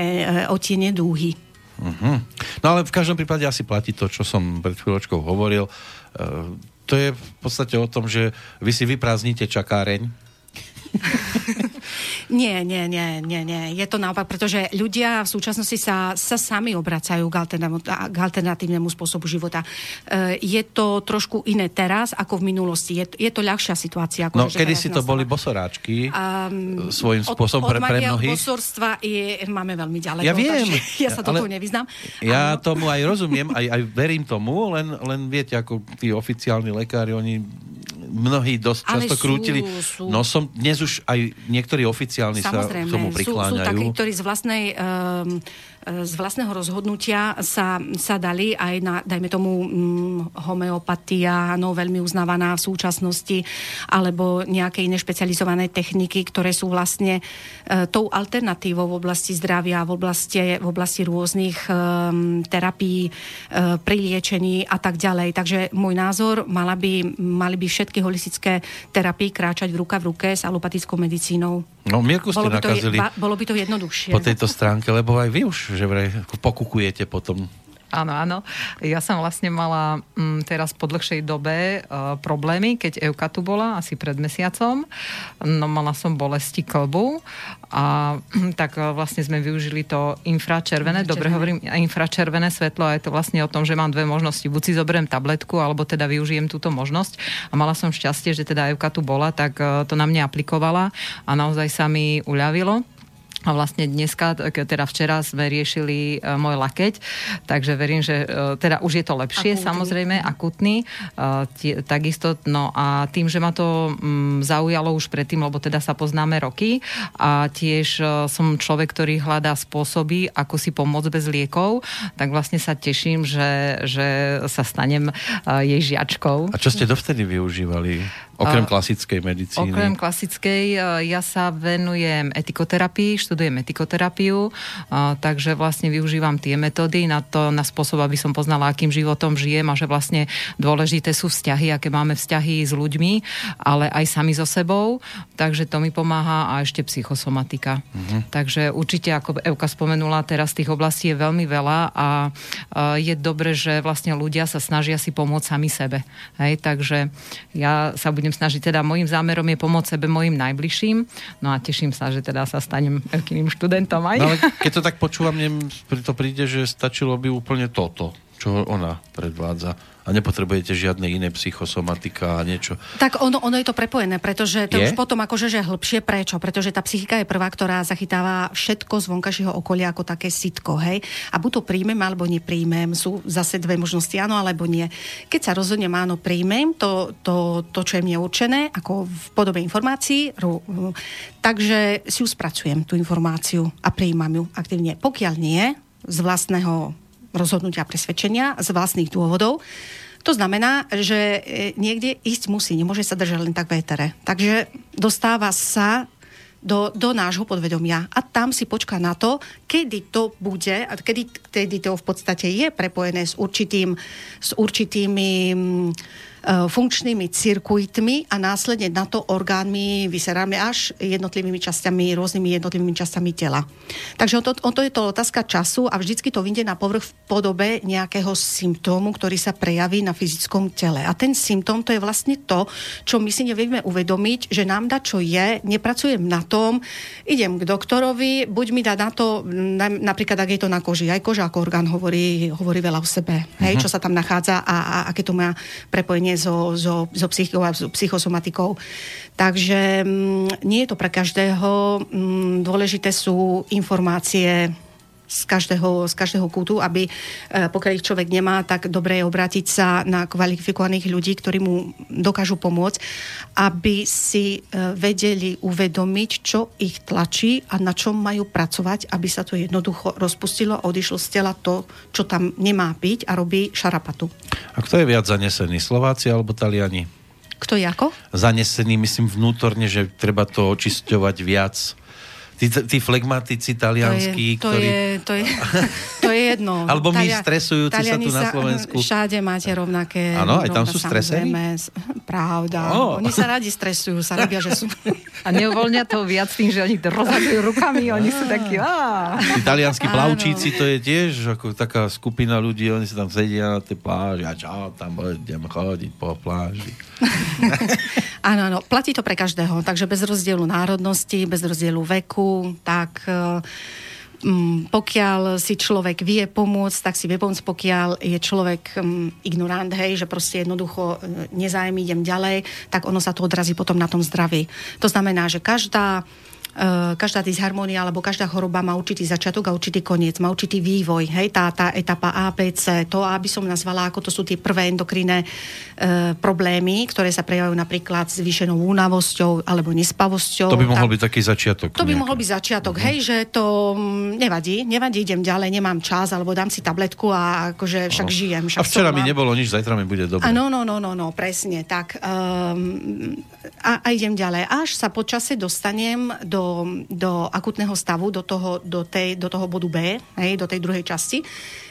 otiene dúhy. Uh-huh. No ale v každom prípade asi platí to, čo som pred chvíľočkou hovoril. E, to je v podstate o tom, že vy si vyprázdnite čakáreň nie, nie, nie, nie, nie. Je to naopak, pretože ľudia v súčasnosti sa, sa sami obracajú k, k alternatívnemu spôsobu života. E, je to trošku iné teraz ako v minulosti. Je, je to ľahšia situácia. Ako no, kedy si to boli bosoráčky um, svojím spôsobom od, od pre, pre mnohých. Bosorstva je, máme veľmi ďaleko. Ja viem. Ja sa tomu nevyznám. Ja ano. tomu aj rozumiem, aj, aj verím tomu, len, len viete, ako tí oficiálni lekári, oni mnohí dosť často sú, krútili sú. nosom. Dnes už aj niektorí oficiálni Samozrejme, sa k tomu prikláňajú. Sú, sú takí, ktorí z vlastnej um, z vlastného rozhodnutia sa, sa dali aj na, dajme tomu, hm, homeopatia, no, veľmi uznávaná v súčasnosti, alebo nejaké iné špecializované techniky, ktoré sú vlastne e, tou alternatívou v oblasti zdravia, v oblasti, v oblasti rôznych e, terapií, e, pri liečení a tak ďalej. Takže môj názor, mala by, mali by všetky holistické terapie kráčať v ruka v ruke s alopatickou medicínou. No, Mirku ste bolo by nakazili to, bolo by to jednoduchšie. Po tejto stránke, lebo aj vy už že vraj pokukujete potom. Áno, áno. Ja som vlastne mala m, mm, teraz po dlhšej dobe uh, problémy, keď Euka tu bola, asi pred mesiacom. No mala som bolesti klbu a hm, tak uh, vlastne sme využili to infračervené, dobre hovorím, infračervené svetlo a je to vlastne o tom, že mám dve možnosti. Buď si zoberiem tabletku, alebo teda využijem túto možnosť. A mala som šťastie, že teda Euka tu bola, tak uh, to na mňa aplikovala a naozaj sa mi uľavilo. A vlastne dneska, teda včera sme riešili uh, môj lakeť, takže verím, že uh, teda už je to lepšie, akutný. samozrejme, akutný. Tie, takisto, no a tým, že ma to um, zaujalo už predtým, lebo teda sa poznáme roky a tiež som človek, ktorý hľadá spôsoby, ako si pomôcť bez liekov, tak vlastne sa teším, že, že sa stanem jej žiačkou. A čo ste dovtedy využívali? Okrem klasickej medicíny? Okrem klasickej, ja sa venujem etikoterapii, študujem etikoterapiu, takže vlastne využívam tie metódy na to, na spôsob, aby som poznala, akým životom žijem a že vlastne dôležité sú vzťahy, aké máme vzťahy s ľuďmi, ale aj sami so sebou, takže to mi pomáha a ešte psychosomatika. Uh-huh. Takže určite, ako Evka spomenula, teraz tých oblastí je veľmi veľa a je dobre, že vlastne ľudia sa snažia si pomôcť sami sebe. Hej, takže ja sa budem budem snažiť, teda môjim zámerom je pomôcť sebe mojim najbližším. No a teším sa, že teda sa stanem veľkým študentom aj. No ale keď to tak počúvam, mne to príde, že stačilo by úplne toto, čo ona predvádza. A nepotrebujete žiadne iné psychosomatika a niečo. Tak ono, ono je to prepojené, pretože to je? už potom akože že hĺbšie prečo? Pretože tá psychika je prvá, ktorá zachytáva všetko z vonkajšieho okolia ako také sitko, hej? A buď to príjmem alebo nepríjmem, sú zase dve možnosti, áno alebo nie. Keď sa rozhodnem áno, príjmem to, to, to, čo je mne určené, ako v podobe informácií, takže si ju spracujem, tú informáciu a príjmam ju aktívne. Pokiaľ nie, z vlastného rozhodnutia presvedčenia, z vlastných dôvodov, to znamená, že e, niekde ísť musí, nemôže sa držať len tak v étere. Takže dostáva sa do, do nášho podvedomia a tam si počká na to, kedy to bude a kedy, kedy to v podstate je prepojené s, určitým, s určitými E, funkčnými cirkuitmi a následne na to orgánmi vyseráme až jednotlivými časťami, rôznymi jednotlivými časťami tela. Takže o to, o to je to otázka času a vždycky to vyjde na povrch v podobe nejakého symptómu, ktorý sa prejaví na fyzickom tele. A ten symptóm to je vlastne to, čo my si nevieme uvedomiť, že nám dá čo je, nepracujem na tom, idem k doktorovi, buď mi dá na to, napríklad ak je to na koži, aj koža ako orgán hovorí, hovorí veľa o sebe, hej, uh-huh. čo sa tam nachádza a, a aké to má prepojenie hlavne so, so, so psychikou a so psychosomatikou. Takže mm, nie je to pre každého. Mm, dôležité sú informácie z každého, z každého kútu, aby e, pokiaľ ich človek nemá, tak dobre je obrátiť sa na kvalifikovaných ľudí, ktorí mu dokážu pomôcť, aby si e, vedeli uvedomiť, čo ich tlačí a na čom majú pracovať, aby sa to jednoducho rozpustilo a odišlo z tela to, čo tam nemá byť a robí šarapatu. A kto je viac zanesený, Slováci alebo Taliani? Kto je ako? Zanesený, myslím vnútorne, že treba to očisťovať viac tí, tí flegmatici talianskí, to je, to ktorí... Je, to, je, to je jedno. Alebo my Talia, stresujúci sa tu na Slovensku. Všade máte rovnaké. Áno, aj tam sú stresení? Pravda. Oh. Oni sa radi stresujú, sa robia, že sú... A neuvoľnia to viac tým, že oni rozhadujú rukami, oni sú takí... Italianskí plavčíci, to je tiež ako taká skupina ľudí, oni sa tam sedia na tej pláži a čau, tam budem chodiť po pláži. áno, áno, platí to pre každého, takže bez rozdielu národnosti, bez rozdielu veku, tak um, pokiaľ si človek vie pomôcť, tak si vie pomôcť, pokiaľ je človek um, ignorant, hej, že proste jednoducho e, nezájem, idem ďalej, tak ono sa to odrazí potom na tom zdraví. To znamená, že každá každá disharmónia alebo každá choroba má určitý začiatok a určitý koniec, má určitý vývoj. Hej, tá, tá etapa A, B, C, to, aby som nazvala, ako to sú tie prvé endokrinné e, problémy, ktoré sa prejavujú napríklad zvýšenou únavosťou alebo nespavosťou. To by mohol tak, byť taký začiatok. To by mohol byť začiatok, uh-huh. hej, že to mm, nevadí, nevadí, idem ďalej, nemám čas, alebo dám si tabletku a akože však uh-huh. žijem. Však a včera mi nebolo nič, zajtra mi bude dobre. No, no, no, no, no, presne, tak. Um, a, a idem ďalej. Až sa počase dostanem do do, akutného stavu, do toho, do, tej, do toho bodu B, hej, do tej druhej časti,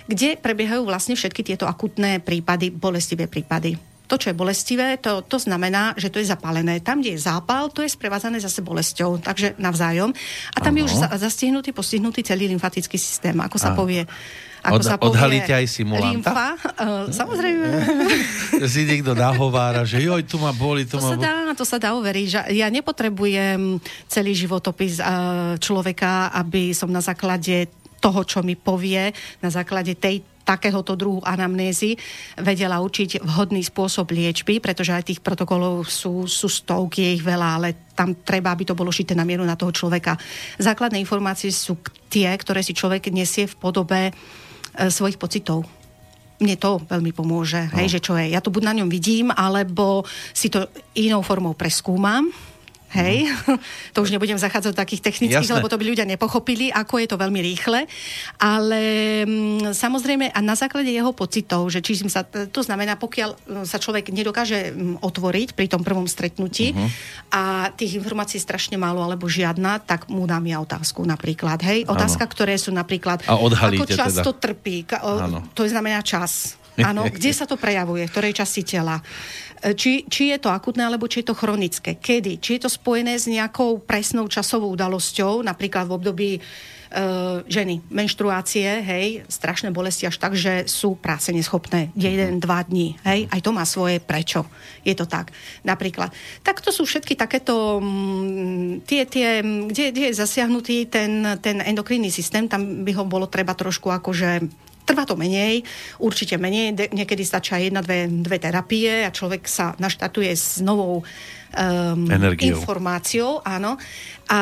kde prebiehajú vlastne všetky tieto akutné prípady, bolestivé prípady. To, čo je bolestivé, to, to znamená, že to je zapálené. Tam, kde je zápal, to je sprevádzané zase bolesťou, takže navzájom. A tam ano. je už zastihnutý, postihnutý celý lymfatický systém, ako sa Aha. povie ako Od, sa povie, odhalíte aj simulanta? Limfa, uh, samozrejme. si niekto nahovára, že joj, tu ma boli, tu to ma... Sa dá, to sa dá overiť. Že ja nepotrebujem celý životopis uh, človeka, aby som na základe toho, čo mi povie, na základe tej takéhoto druhu anamnézy vedela učiť vhodný spôsob liečby, pretože aj tých protokolov sú, sú stovky, je ich veľa, ale tam treba, aby to bolo šité na mieru na toho človeka. Základné informácie sú tie, ktoré si človek nesie v podobe E, svojich pocitov mne to veľmi pomôže, no. hej, že čo je. Ja to buď na ňom vidím, alebo si to inou formou preskúmam, Hej, mm. to už nebudem zachádzať do takých technických, Jasné. lebo to by ľudia nepochopili, ako je to veľmi rýchle. Ale m, mm, samozrejme, a na základe jeho pocitov, že či sa, to znamená, pokiaľ mm, sa človek nedokáže otvoriť pri tom prvom stretnutí uh-huh. a tých informácií strašne málo alebo žiadna, tak mu dám ja otázku napríklad. Hej, otázka, ano. ktoré sú napríklad, a ako často teda. trpí, ka, o, to znamená čas. Áno, kde sa to prejavuje, v ktorej časti tela. E, či, či je to akutné, alebo či je to chronické. Kedy? Či je to spojené s nejakou presnou časovou udalosťou, napríklad v období uh, ženy, menštruácie, hej, strašné bolesti až tak, že sú práce neschopné. Jeden, dva dní, hej, aj to má svoje prečo. Je to tak. Napríklad. Tak to sú všetky takéto m, mm, tie, tie kde, kde je zasiahnutý ten, ten endokrinný systém, tam by ho bolo treba trošku akože Trvá to menej, určite menej, de- niekedy stačia jedna, dve, dve terapie a človek sa naštartuje s novou um, informáciou, áno, a,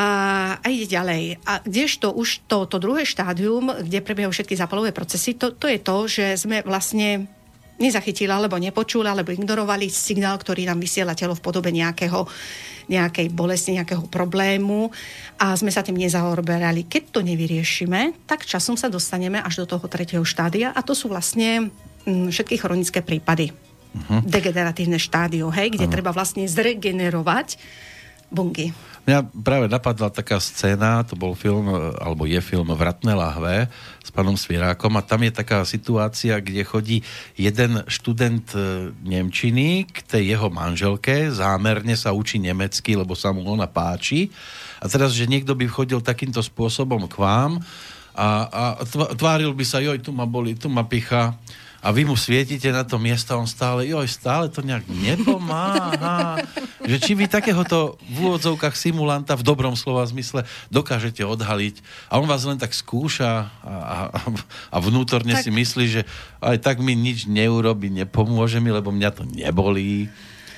a ide ďalej. A kdežto už to, to druhé štádium, kde prebiehajú všetky zápalové procesy, to, to je to, že sme vlastne nezachytili alebo nepočuli, alebo ignorovali signál, ktorý nám vysiela telo v podobe nejakého nejakej bolesti, nejakého problému a sme sa tým nezaoberali. Keď to nevyriešime, tak časom sa dostaneme až do toho tretieho štádia a to sú vlastne mm, všetky chronické prípady. Uh-huh. Degeneratívne štádio, hej, kde uh-huh. treba vlastne zregenerovať bungy. Mňa práve napadla taká scéna, to bol film, alebo je film Vratné lahve s pánom Svierákom a tam je taká situácia, kde chodí jeden študent e, Nemčiny k tej jeho manželke, zámerne sa učí nemecky, lebo sa mu ona páči. A teraz, že niekto by chodil takýmto spôsobom k vám a, a tváril by sa, joj, tu ma boli, tu ma picha a vy mu svietite na to miesto a on stále, joj, stále to nejak nepomáha. že či vy takéhoto v úvodzovkách simulanta v dobrom slova zmysle dokážete odhaliť a on vás len tak skúša a, a, a vnútorne tak... si myslí, že aj tak mi nič neurobi, nepomôže mi, lebo mňa to nebolí.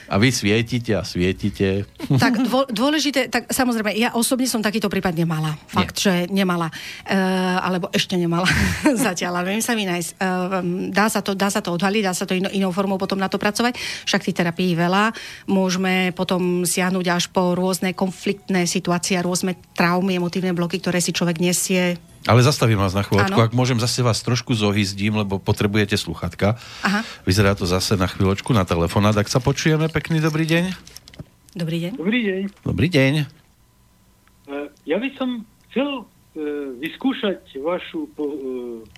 A vy svietite a svietite. Tak dôležité, tak samozrejme, ja osobne som takýto prípad nemala. Fakt, Nie. že nemala. E, alebo ešte nemala zatiaľ, ale viem sa mi nájsť. E, dá, sa to, dá sa to odhaliť, dá sa to inou, inou formou potom na to pracovať. Však tých terapií veľa. Môžeme potom siahnuť až po rôzne konfliktné situácie, rôzne traumy, emotívne bloky, ktoré si človek nesie ale zastavím vás na chvíľočku, ak môžem zase vás trošku zohyzdím, lebo potrebujete sluchatka. Aha. Vyzerá to zase na chvíľočku na telefóna, tak sa počujeme. Pekný dobrý deň. Dobrý deň. Dobrý deň. Dobrý deň. E, ja by som chcel e, vyskúšať vašu, e,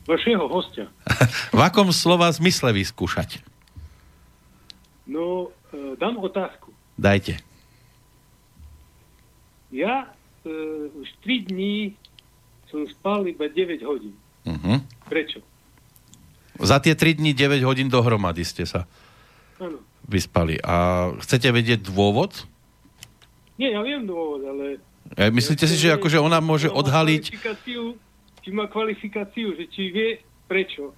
vašeho hostia. v akom slova zmysle vyskúšať? No, dám otázku. Dajte. Ja už 3 dní som spal iba 9 hodín. Uh-huh. Prečo? Za tie 3 dní 9 hodín dohromady ste sa ano. vyspali. A chcete vedieť dôvod? Nie, ja viem dôvod, ale... Ja, myslíte ja si, že akože ona môže odhaliť... Či má kvalifikáciu, že či vie prečo.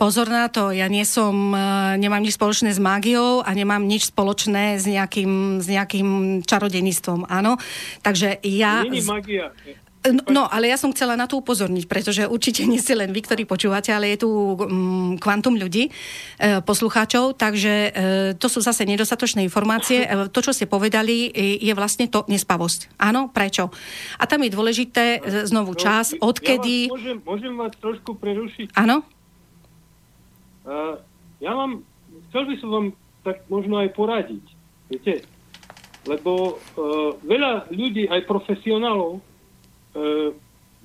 Pozor na to, ja nie som, e, nemám nič spoločné s mágiou a nemám nič spoločné s nejakým, s nejakým čarodenistvom, áno. Takže ja... Je magia. No, no, ale ja som chcela na to upozorniť, pretože určite nie si len vy, ktorí počúvate, ale je tu um, kvantum ľudí, e, poslucháčov, takže e, to sú zase nedostatočné informácie. E, to, čo ste povedali, e, je vlastne to nespavosť. Áno, prečo? A tam je dôležité e, znovu no, čas, odkedy... Ja môžem, môžem vás trošku prerušiť? Áno? Uh, ja vám, chcel by som vám tak možno aj poradiť, viete? Lebo uh, veľa ľudí, aj profesionálov,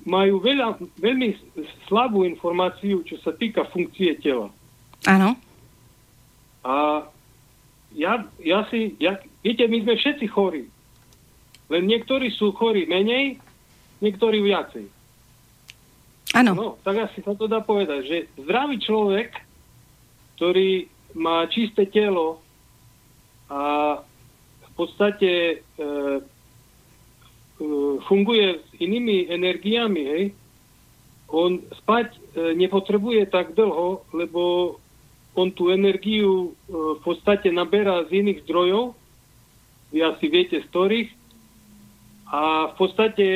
majú veľa, veľmi slabú informáciu, čo sa týka funkcie tela. Áno. A ja, ja si, ja, viete, my sme všetci chorí. Len niektorí sú chorí menej, niektorí viacej. Áno. No, tak asi sa to dá povedať, že zdravý človek, ktorý má čisté telo a v podstate e, E, funguje s inými energiami, hej, on spať e, nepotrebuje tak dlho, lebo on tú energiu e, v podstate naberá z iných zdrojov, vy asi viete z ktorých, a v podstate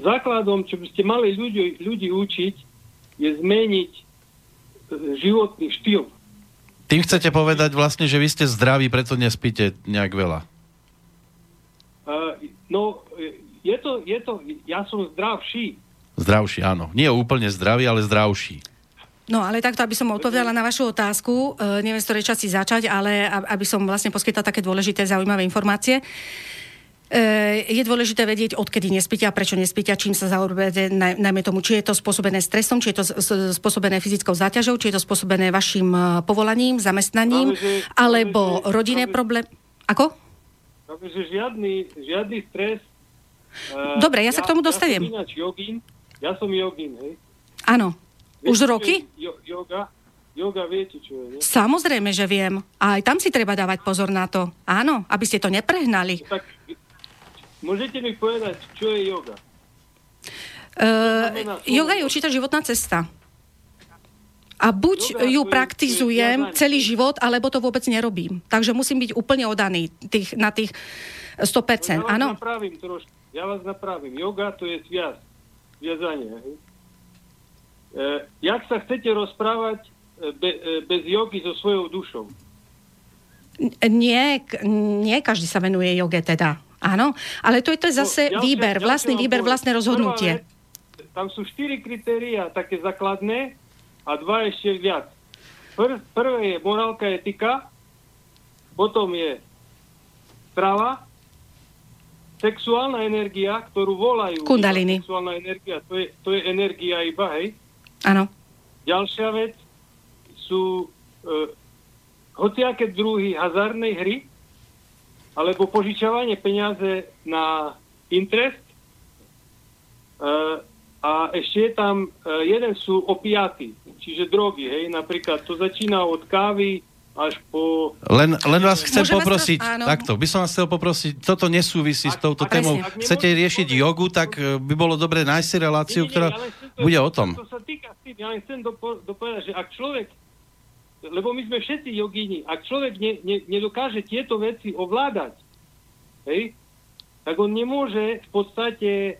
základom, čo by ste mali ľudí, ľudí učiť, je zmeniť životný štýl. Tým chcete povedať vlastne, že vy ste zdraví, preto nespíte nejak veľa. No, je to, je to, ja som zdravší. Zdravší, áno. Nie úplne zdravý, ale zdravší. No ale takto, aby som odpovedala na vašu otázku, e, neviem z ktorej časti začať, ale aby som vlastne poskytla také dôležité, zaujímavé informácie. E, je dôležité vedieť, odkedy nespíte a prečo nespíte a čím sa zaoberáte, najmä tomu, či je to spôsobené stresom, či je to spôsobené fyzickou záťažou, či je to spôsobené vašim povolaním, zamestnaním, alebo rodinné problémy. Ako? Takže žiadny, žiadny stres. Eh, Dobre, ja, ja sa k tomu dostanem. Ja som jogín, ja som jogín, hej. Áno. Viete, Už roky? Jo, yoga, yoga viete, čo je, nie? Samozrejme, že viem. A aj tam si treba dávať pozor na to. Áno, aby ste to neprehnali. Tak, môžete mi povedať, čo je yoga? Uh, yoga je určitá životná cesta. A buď ju praktizujem je, celý život, alebo to vôbec nerobím. Takže musím byť úplne odaný tých, na tých 100%. No, áno? Vás napravím trošku. Ja vás napravím. Yoga to je sviaz. Viazanie. Hej? E, jak sa chcete rozprávať e, be, e, bez jogy so svojou dušou? Nie, nie každý sa venuje joge teda. Áno, ale to je to zase no, ďalšia, výber, vlastný výber, vlastné rozhodnutie. Vec, tam sú štyri kritéria také základné a dva ešte viac. Pr- prvé je morálka etika, potom je strava, sexuálna energia, ktorú volajú... Kundalini. Sexuálna energia, to je, to je energia iba, hej? Áno. Ďalšia vec sú e, hociaké druhy hazardnej hry, alebo požičovanie peniaze na interest. E, a ešte je tam, e, jeden sú opiaty, čiže drogy, hej, napríklad to začína od kávy až po... Len, len vás chcem Môžeme poprosiť, sa... takto, by som vás chcel poprosiť, toto nesúvisí ak, s touto ak, témou. Ak Chcete riešiť povedať, jogu, tak e, by bolo dobre nájsť si reláciu, nie, nie, ktorá to, bude o tom. To sa týka tým, ja len chcem dopo, dopovedať, že ak človek lebo my sme všetci jogíni, ak človek ne, ne, nedokáže tieto veci ovládať, hej, tak on nemôže v podstate e,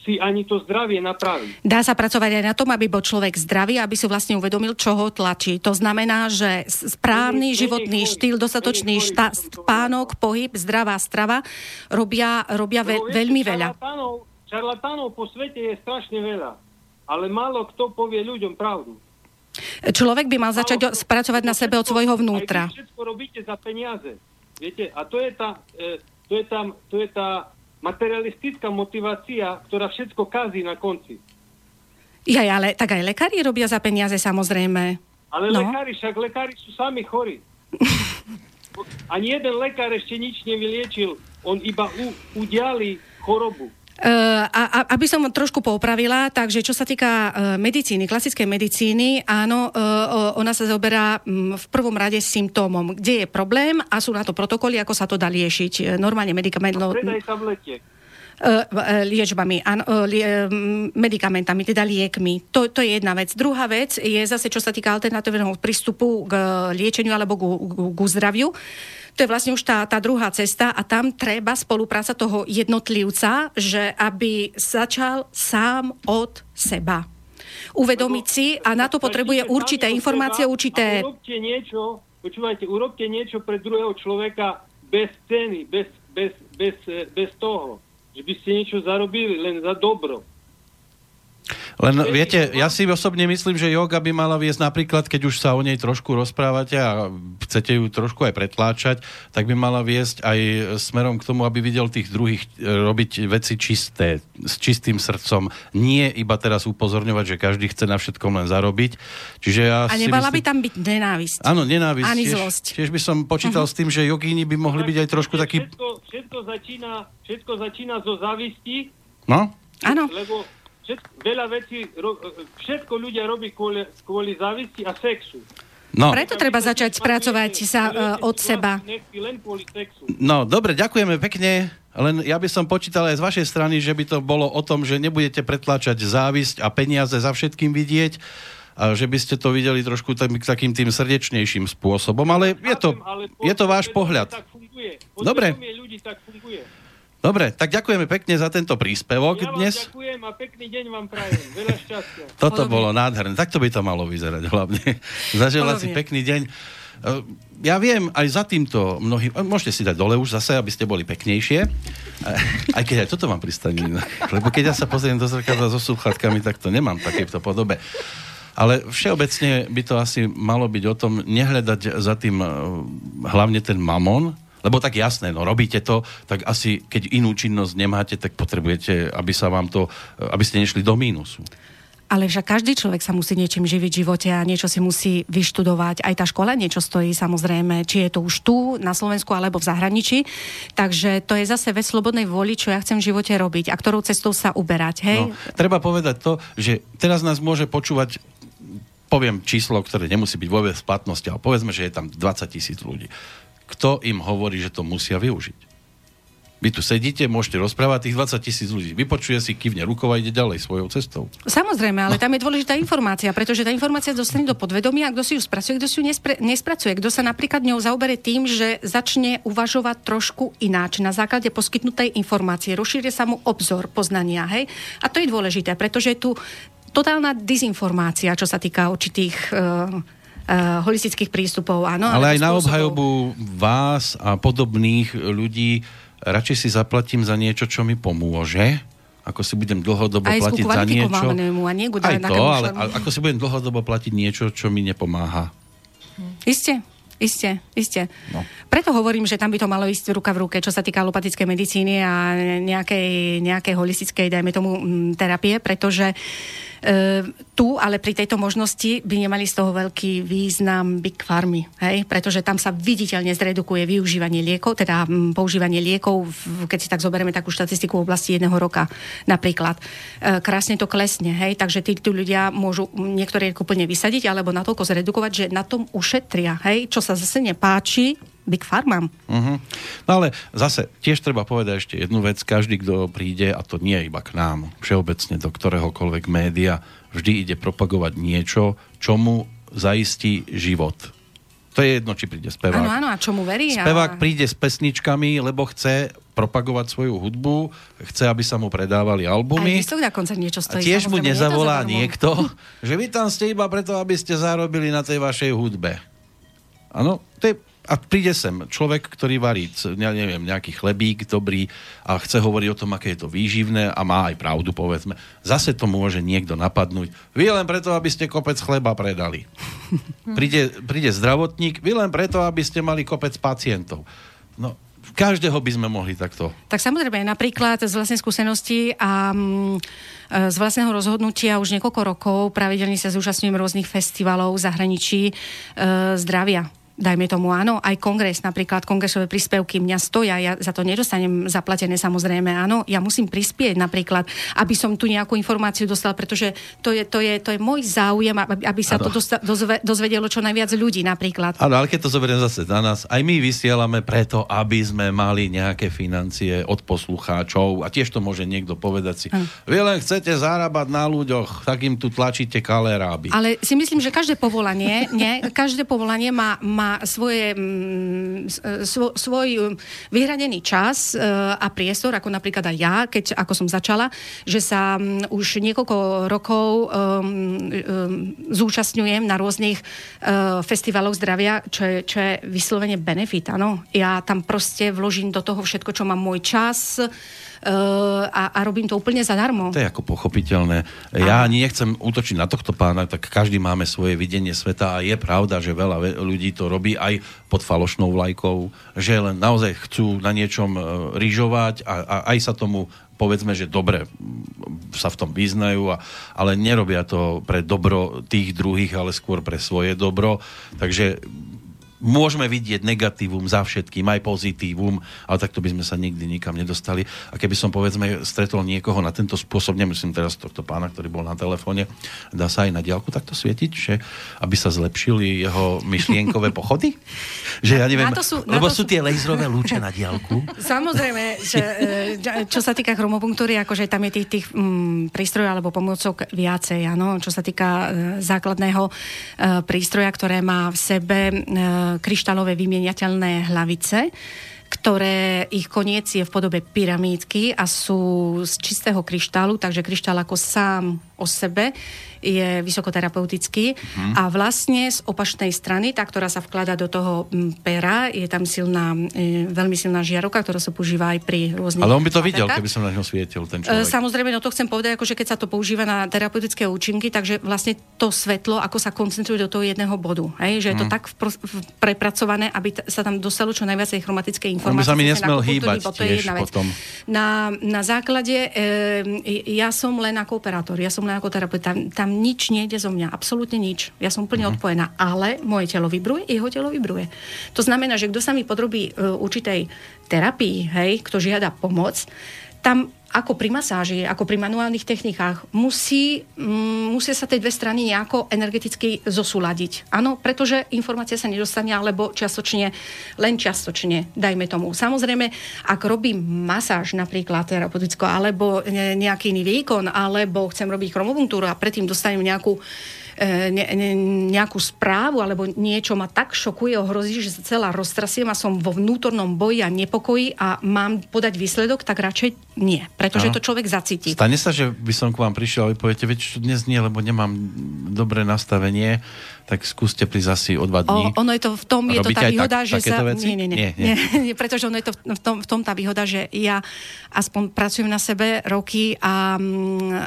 si ani to zdravie napraviť. Dá sa pracovať aj na tom, aby bol človek zdravý, aby si vlastne uvedomil, čo ho tlačí. To znamená, že správny nie, životný nie, štýl, dostatočný nie, šta, spánok, pohyb, zdravá strava robia, robia ve, veľmi veľa. Čarlatánov po svete je strašne veľa, ale málo kto povie ľuďom pravdu. Človek by mal začať spracovať na sebe od svojho vnútra. Všetko robíte za peniaze. Viete, a to je tá, e, to je tá, to je tá materialistická motivácia, ktorá všetko kazí na konci. Ja, ale tak aj lekári robia za peniaze, samozrejme. Ale no. lekári, však lekári sú sami chorí. Ani jeden lekár ešte nič nevyliečil. On iba u, udiali chorobu. Uh, a, aby som trošku poupravila, takže čo sa týka uh, medicíny, klasickej medicíny, áno, uh, ona sa zaoberá um, v prvom rade symptómom, kde je problém a sú na to protokoly, ako sa to dá liešiť. Normálne medikament... No, predaj tabletiek liečbami, medikamentami, teda liekmi. To, to je jedna vec. Druhá vec je zase, čo sa týka alternatívneho prístupu k liečeniu alebo k, k, k zdraviu. To je vlastne už tá, tá druhá cesta a tam treba spolupráca toho jednotlivca, že aby začal sám od seba. Uvedomiť si a na to potrebuje určité informácie, určité... Urobte niečo, počúvajte, urobte niečo pre druhého človeka bez ceny, bez, bez, bez, bez toho, že by ste niečo zarobili len za dobro. Len viete, ja si osobne myslím, že yoga by mala viesť napríklad, keď už sa o nej trošku rozprávate a chcete ju trošku aj pretláčať, tak by mala viesť aj smerom k tomu, aby videl tých druhých e, robiť veci čisté, s čistým srdcom. Nie iba teraz upozorňovať, že každý chce na všetkom len zarobiť. Čiže ja a nemala myslím... by tam byť nenávisť. Áno, nenávisť. Ani tiež, zlosť. Tiež by som počítal uh-huh. s tým, že jogíni by mohli byť aj trošku takí... Všetko, všetko, začína, všetko začína zo závisti. No? Áno. Lebo všetko, veľa vecí, ro, všetko ľudia robí kvôli, kvôli závisti a sexu. No. Preto treba začať spracovať sa uh, od seba. No, dobre, ďakujeme pekne. Len ja by som počítal aj z vašej strany, že by to bolo o tom, že nebudete pretláčať závisť a peniaze za všetkým vidieť, a že by ste to videli trošku tým, takým tým srdečnejším spôsobom, ale je to, je to váš pohľad. Dobre. Dobre, tak ďakujeme pekne za tento príspevok ja dnes. ďakujem a pekný deň vám prajem. Veľa šťastia. Toto Podobne. bolo nádherné. Takto by to malo vyzerať hlavne. Zaželať si pekný deň. E, ja viem, aj za týmto mnohí... E, môžete si dať dole už zase, aby ste boli peknejšie. E, aj keď aj toto mám pristane. Lebo keď ja sa pozriem do zrkadla so sluchatkami, tak to nemám takéto podobe. Ale všeobecne by to asi malo byť o tom nehľadať za tým hlavne ten mamon, lebo tak jasné, no robíte to, tak asi keď inú činnosť nemáte, tak potrebujete, aby sa vám to, aby ste nešli do mínusu. Ale však každý človek sa musí niečím živiť v živote a niečo si musí vyštudovať. Aj tá škola niečo stojí, samozrejme, či je to už tu, na Slovensku, alebo v zahraničí. Takže to je zase vec slobodnej voli, čo ja chcem v živote robiť a ktorou cestou sa uberať. Hej? No, treba povedať to, že teraz nás môže počúvať poviem číslo, ktoré nemusí byť vôbec v platnosti, ale povedzme, že je tam 20 tisíc ľudí kto im hovorí, že to musia využiť? Vy tu sedíte, môžete rozprávať, tých 20 tisíc ľudí vypočuje si, kývne rukou a ide ďalej svojou cestou. Samozrejme, ale no. tam je dôležitá informácia, pretože tá informácia dostane do podvedomia, kto si ju spracuje, kto si ju nespre, nespracuje, kto sa napríklad ňou zaoberie tým, že začne uvažovať trošku ináč na základe poskytnutej informácie, rozšíri sa mu obzor poznania, hej? A to je dôležité, pretože je tu totálna dezinformácia, čo sa týka určitých uh, uh, holistických prístupov. Áno, ale aj na obhajobu vás a podobných ľudí radšej si zaplatím za niečo, čo mi pomôže, ako si budem dlhodobo aj platiť za niečo. A nie aj to, ale, ale ako si budem dlhodobo platiť niečo, čo mi nepomáha. Isté. Isté, isté. No. Preto hovorím, že tam by to malo ísť ruka v ruke, čo sa týka alopatickej medicíny a nejakej, nejakej holistickej, dajme tomu, terapie, pretože uh, tu ale pri tejto možnosti by nemali z toho veľký význam big farmy, hej? pretože tam sa viditeľne zredukuje využívanie liekov, teda používanie liekov, keď si tak zoberieme takú štatistiku v oblasti jedného roka napríklad. E, krásne to klesne, hej? takže tí, tí ľudia môžu niektoré úplne vysadiť alebo natoľko zredukovať, že na tom ušetria, hej? čo sa zase nepáči Big Pharma. Uh-huh. No ale zase tiež treba povedať ešte jednu vec. Každý, kto príde, a to nie iba k nám, všeobecne do ktoréhokoľvek média, vždy ide propagovať niečo, čomu zaistí život. To je jedno, či príde spevák. Áno, áno, a čomu verí? Spevák a... príde s pesničkami, lebo chce propagovať svoju hudbu, chce, aby sa mu predávali albumy. Aj konca niečo stojí. A tiež mu nezavolá niekto, že vy tam ste iba preto, aby ste zarobili na tej vašej hudbe. Áno, to je a príde sem človek, ktorý varí, ja neviem, nejaký chlebík dobrý a chce hovoriť o tom, aké je to výživné a má aj pravdu, povedzme. Zase to môže niekto napadnúť. Vy len preto, aby ste kopec chleba predali. Príde, príde zdravotník, vy len preto, aby ste mali kopec pacientov. No, každého by sme mohli takto. Tak samozrejme, napríklad z vlastnej skúsenosti a mm, z vlastného rozhodnutia už niekoľko rokov pravidelne sa zúčastňujem rôznych festivalov v zahraničí e, zdravia dajme tomu áno, aj kongres, napríklad kongresové príspevky mňa stoja, ja za to nedostanem zaplatené samozrejme, áno, ja musím prispieť napríklad, aby som tu nejakú informáciu dostal, pretože to je, to je, to je môj záujem, aby, aby sa ano. to dosta, dozve, dozvedelo čo najviac ľudí napríklad. Áno, ale keď to zoberiem zase na nás, aj my vysielame preto, aby sme mali nejaké financie od poslucháčov a tiež to môže niekto povedať si, ano. vy len chcete zarábať na ľuďoch, tak im tu tlačíte kaleráby. Ale si myslím, že každé povolanie, nie, každé povolanie má, má svoje, mm, svo, svoj vyhradený čas e, a priestor, ako napríklad aj ja, keď ako som začala, že sa mm, už niekoľko rokov um, um, zúčastňujem na rôznych uh, festivaloch zdravia, čo je, čo je vyslovene benefit, áno. Ja tam proste vložím do toho všetko, čo mám môj čas, a, a robím to úplne zadarmo. To je ako pochopiteľné. Ja ani nechcem útočiť na tohto pána, tak každý máme svoje videnie sveta a je pravda, že veľa ľudí to robí aj pod falošnou vlajkou, že len naozaj chcú na niečom e, rýžovať a, a aj sa tomu povedzme, že dobre sa v tom vyznajú, a, ale nerobia to pre dobro tých druhých, ale skôr pre svoje dobro. Takže môžeme vidieť negatívum za všetkým, aj pozitívum, ale takto by sme sa nikdy nikam nedostali. A keby som povedzme stretol niekoho na tento spôsob, nemyslím teraz tohto pána, ktorý bol na telefóne, dá sa aj na diálku takto svietiť, že aby sa zlepšili jeho myšlienkové pochody? že ja neviem, sú, lebo sú, sú tie laserové lúče na diálku. Samozrejme, že e, čo sa týka chromopunktúry, akože tam je tých, tých mm, prístrojov alebo pomôcok viacej, áno, čo sa týka e, základného e, prístroja, ktoré má v sebe kryštálové vymieniateľné hlavice, ktoré ich koniec je v podobe pyramídky a sú z čistého kryštálu, takže kryštál ako sám o sebe je vysokoterapeutický uh-huh. a vlastne z opačnej strany, tá, ktorá sa vklada do toho pera, je tam silná, e, veľmi silná žiarovka, ktorá sa používa aj pri rôznych... Ale on by to videl, keby som na ňo svietil, ten človek. E, samozrejme, no to chcem povedať, akože keď sa to používa na terapeutické účinky, takže vlastne to svetlo, ako sa koncentruje do toho jedného bodu. Hej? Že je to uh-huh. tak vpr- prepracované, aby t- sa tam dostalo čo najviac chromatické informácie. On by sa mi nesmel hýbať tiež potom. Na, na základe, e, ja som len ako operátor, ja som len ako terapeut, tam, tam nič nejde zo mňa, absolútne nič. Ja som úplne mm. odpojená, ale moje telo vybruje, jeho telo vybruje. To znamená, že kto sa mi podrobí uh, určitej terapii, hej, kto žiada pomoc, tam ako pri masáži, ako pri manuálnych technikách, musí, mm, musia sa tie dve strany nejako energeticky zosúľadiť. Áno, pretože informácia sa nedostane, alebo čiastočne, len čiastočne, dajme tomu. Samozrejme, ak robím masáž napríklad terapeutickú, alebo nejaký iný výkon, alebo chcem robiť chromopunktúru a predtým dostanem nejakú ne, ne, nejakú správu alebo niečo ma tak šokuje, ohrozí, že sa celá roztrasiem a som vo vnútornom boji a nepokoji a mám podať výsledok, tak radšej nie, pretože ano. to človek zacíti. Stane sa, že by som k vám prišiel a vy poviete, veď dnes nie, lebo nemám dobré nastavenie tak skúste prísť asi o dva dní. O, ono je to v tom, je to tá výhoda, tak, že sa... Veci? Nie, nie, nie, nie, nie. pretože ono je to v tom, v tom tá výhoda, že ja aspoň pracujem na sebe roky a,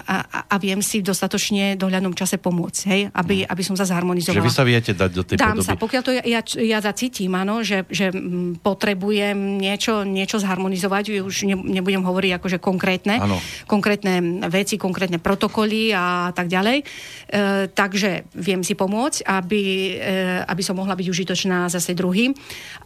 a, a viem si v dostatočne dohľadnom čase pomôcť, hej, aby, aby som sa zharmonizovala. Že vy sa viete dať do tej Dám podoby. sa, pokiaľ to ja, ja, ja zacítim, áno, že, že potrebujem niečo, niečo zharmonizovať, už ne, nebudem hovoriť akože konkrétne, ano. konkrétne veci, konkrétne protokoly a tak ďalej. E, takže viem si pomôcť aby, eh, aby som mohla byť užitočná zase druhým.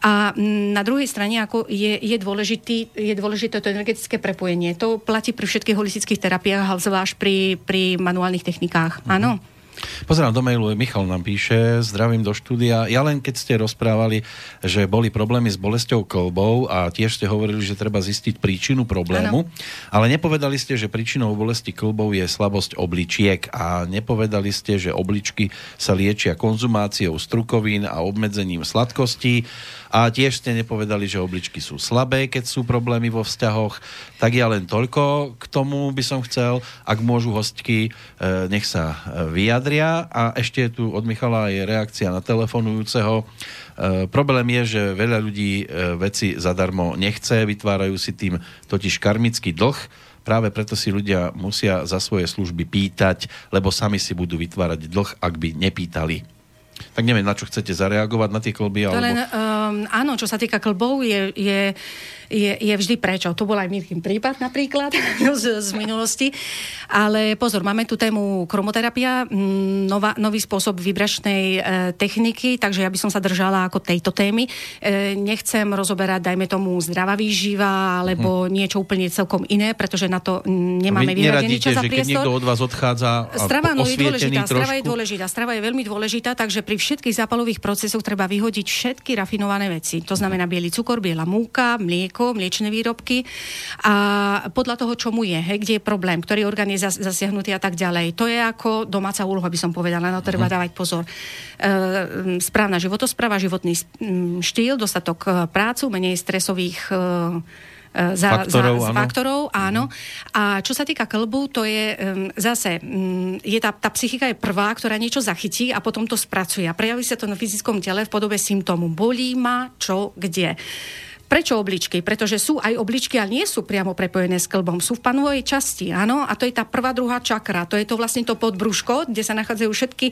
A na druhej strane ako je, je, dôležitý, je dôležité to energetické prepojenie. To platí pri všetkých holistických terapiách, ale zvlášť pri, pri manuálnych technikách. Mm-hmm. Áno. Pozerám do mailu, Michal nám píše, zdravím do štúdia. Ja len keď ste rozprávali, že boli problémy s bolesťou kolbou a tiež ste hovorili, že treba zistiť príčinu problému, ano. ale nepovedali ste, že príčinou bolesti kolbou je slabosť obličiek a nepovedali ste, že obličky sa liečia konzumáciou strukovín a obmedzením sladkostí a tiež ste nepovedali, že obličky sú slabé, keď sú problémy vo vzťahoch. Tak ja len toľko k tomu by som chcel. Ak môžu hostky, e, nech sa e, vyjadria. A ešte tu od Michala je reakcia na telefonujúceho. E, problém je, že veľa ľudí veci zadarmo nechce, vytvárajú si tým totiž karmický dlh, práve preto si ľudia musia za svoje služby pýtať, lebo sami si budú vytvárať dlh, ak by nepýtali. Tak neviem, na čo chcete zareagovať, na tie klby? Alebo... Len, um, áno, čo sa týka klbov, je, je je, je vždy prečo. To bol aj Mirkin prípad napríklad z, z minulosti. Ale pozor, máme tu tému kromoterapia, nová, nový spôsob vibračnej e, techniky, takže ja by som sa držala ako tejto témy. E, nechcem rozoberať, dajme tomu, zdravá výživa alebo hm. niečo úplne celkom iné, pretože na to nemáme vyhradený čas a priestor. keď niekto od vás odchádza strava, no, je dôležitá, strava je dôležitá. Strava je veľmi dôležitá, takže pri všetkých zápalových procesoch treba vyhodiť všetky rafinované veci. To znamená biely cukor, biela múka, mlieko, mlieko, mliečne výrobky a podľa toho, čo mu je, hej, kde je problém, ktorý orgán je zasiahnutý a tak ďalej. To je ako domáca úloha, by som povedala, na to treba uh-huh. dávať pozor. E, správna životospráva, životný štýl, dostatok e, prácu, menej stresových e, e, za, faktorov, za, áno. faktorov, áno. Uh-huh. A čo sa týka klbu, to je um, zase, um, je tá, tá psychika je prvá, ktorá niečo zachytí a potom to spracuje. A prejaví sa to na fyzickom tele v podobe symptómu. Bolí ma čo, kde. Prečo obličky? Pretože sú aj obličky, ale nie sú priamo prepojené s klbom. Sú v panovej časti, áno? A to je tá prvá, druhá čakra. To je to vlastne to podbrúško, kde sa nachádzajú všetky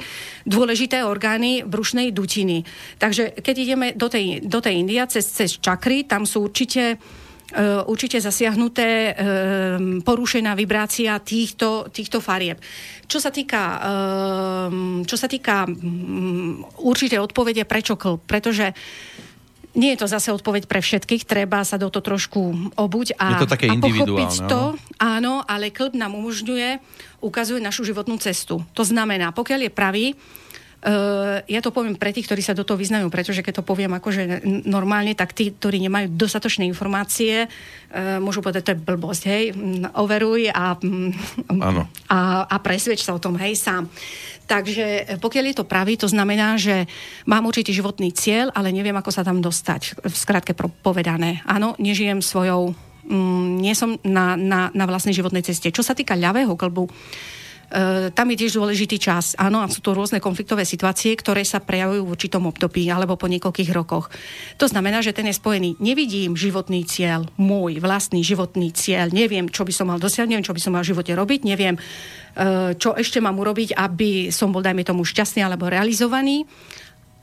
dôležité orgány brušnej dutiny. Takže keď ideme do tej, do tej India cez, cez čakry, tam sú určite Uh, určite zasiahnuté uh, porušená vibrácia týchto, týchto farieb. Čo sa týka, uh, čo sa týka um, určite odpovede prečo klb, pretože nie je to zase odpoveď pre všetkých, treba sa do to trošku obuť a, je to také a pochopiť to. Áno, ale klb nám umožňuje, ukazuje našu životnú cestu. To znamená, pokiaľ je pravý, Uh, ja to poviem pre tých, ktorí sa do toho vyznajú, pretože keď to poviem akože normálne, tak tí, ktorí nemajú dostatočné informácie, uh, môžu povedať, to je blbosť, hej, overuj a, a, a presvedč sa o tom, hej, sám. Takže e, pokiaľ je to pravý, to znamená, že mám určitý životný cieľ, ale neviem, ako sa tam dostať. V skratke povedané. Áno, nežijem svojou, mm, nie som na, na, na vlastnej životnej ceste. Čo sa týka ľavého klbu, tam je tiež dôležitý čas. Áno, a sú to rôzne konfliktové situácie, ktoré sa prejavujú v určitom období alebo po niekoľkých rokoch. To znamená, že ten je spojený. Nevidím životný cieľ, môj vlastný životný cieľ. Neviem, čo by som mal dosiahnuť, neviem, čo by som mal v živote robiť, neviem, e, čo ešte mám urobiť, aby som bol, dajme tomu, šťastný alebo realizovaný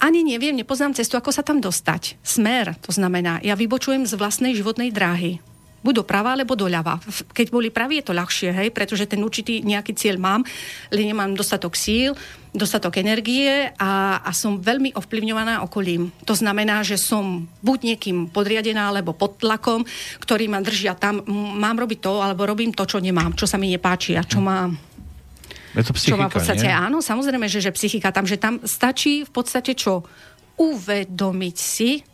ani neviem, nepoznám cestu, ako sa tam dostať. Smer, to znamená, ja vybočujem z vlastnej životnej dráhy buď doprava alebo doľava. Keď boli praví, je to ľahšie, hej, pretože ten určitý nejaký cieľ mám, ale nemám dostatok síl, dostatok energie a, a som veľmi ovplyvňovaná okolím. To znamená, že som buď niekým podriadená, alebo pod tlakom, ktorý ma držia tam, mám robiť to, alebo robím to, čo nemám, čo sa mi nepáči a čo má je to psychika, čo má v podstate, nie? áno, samozrejme, že, že psychika tam, že tam stačí v podstate čo? Uvedomiť si,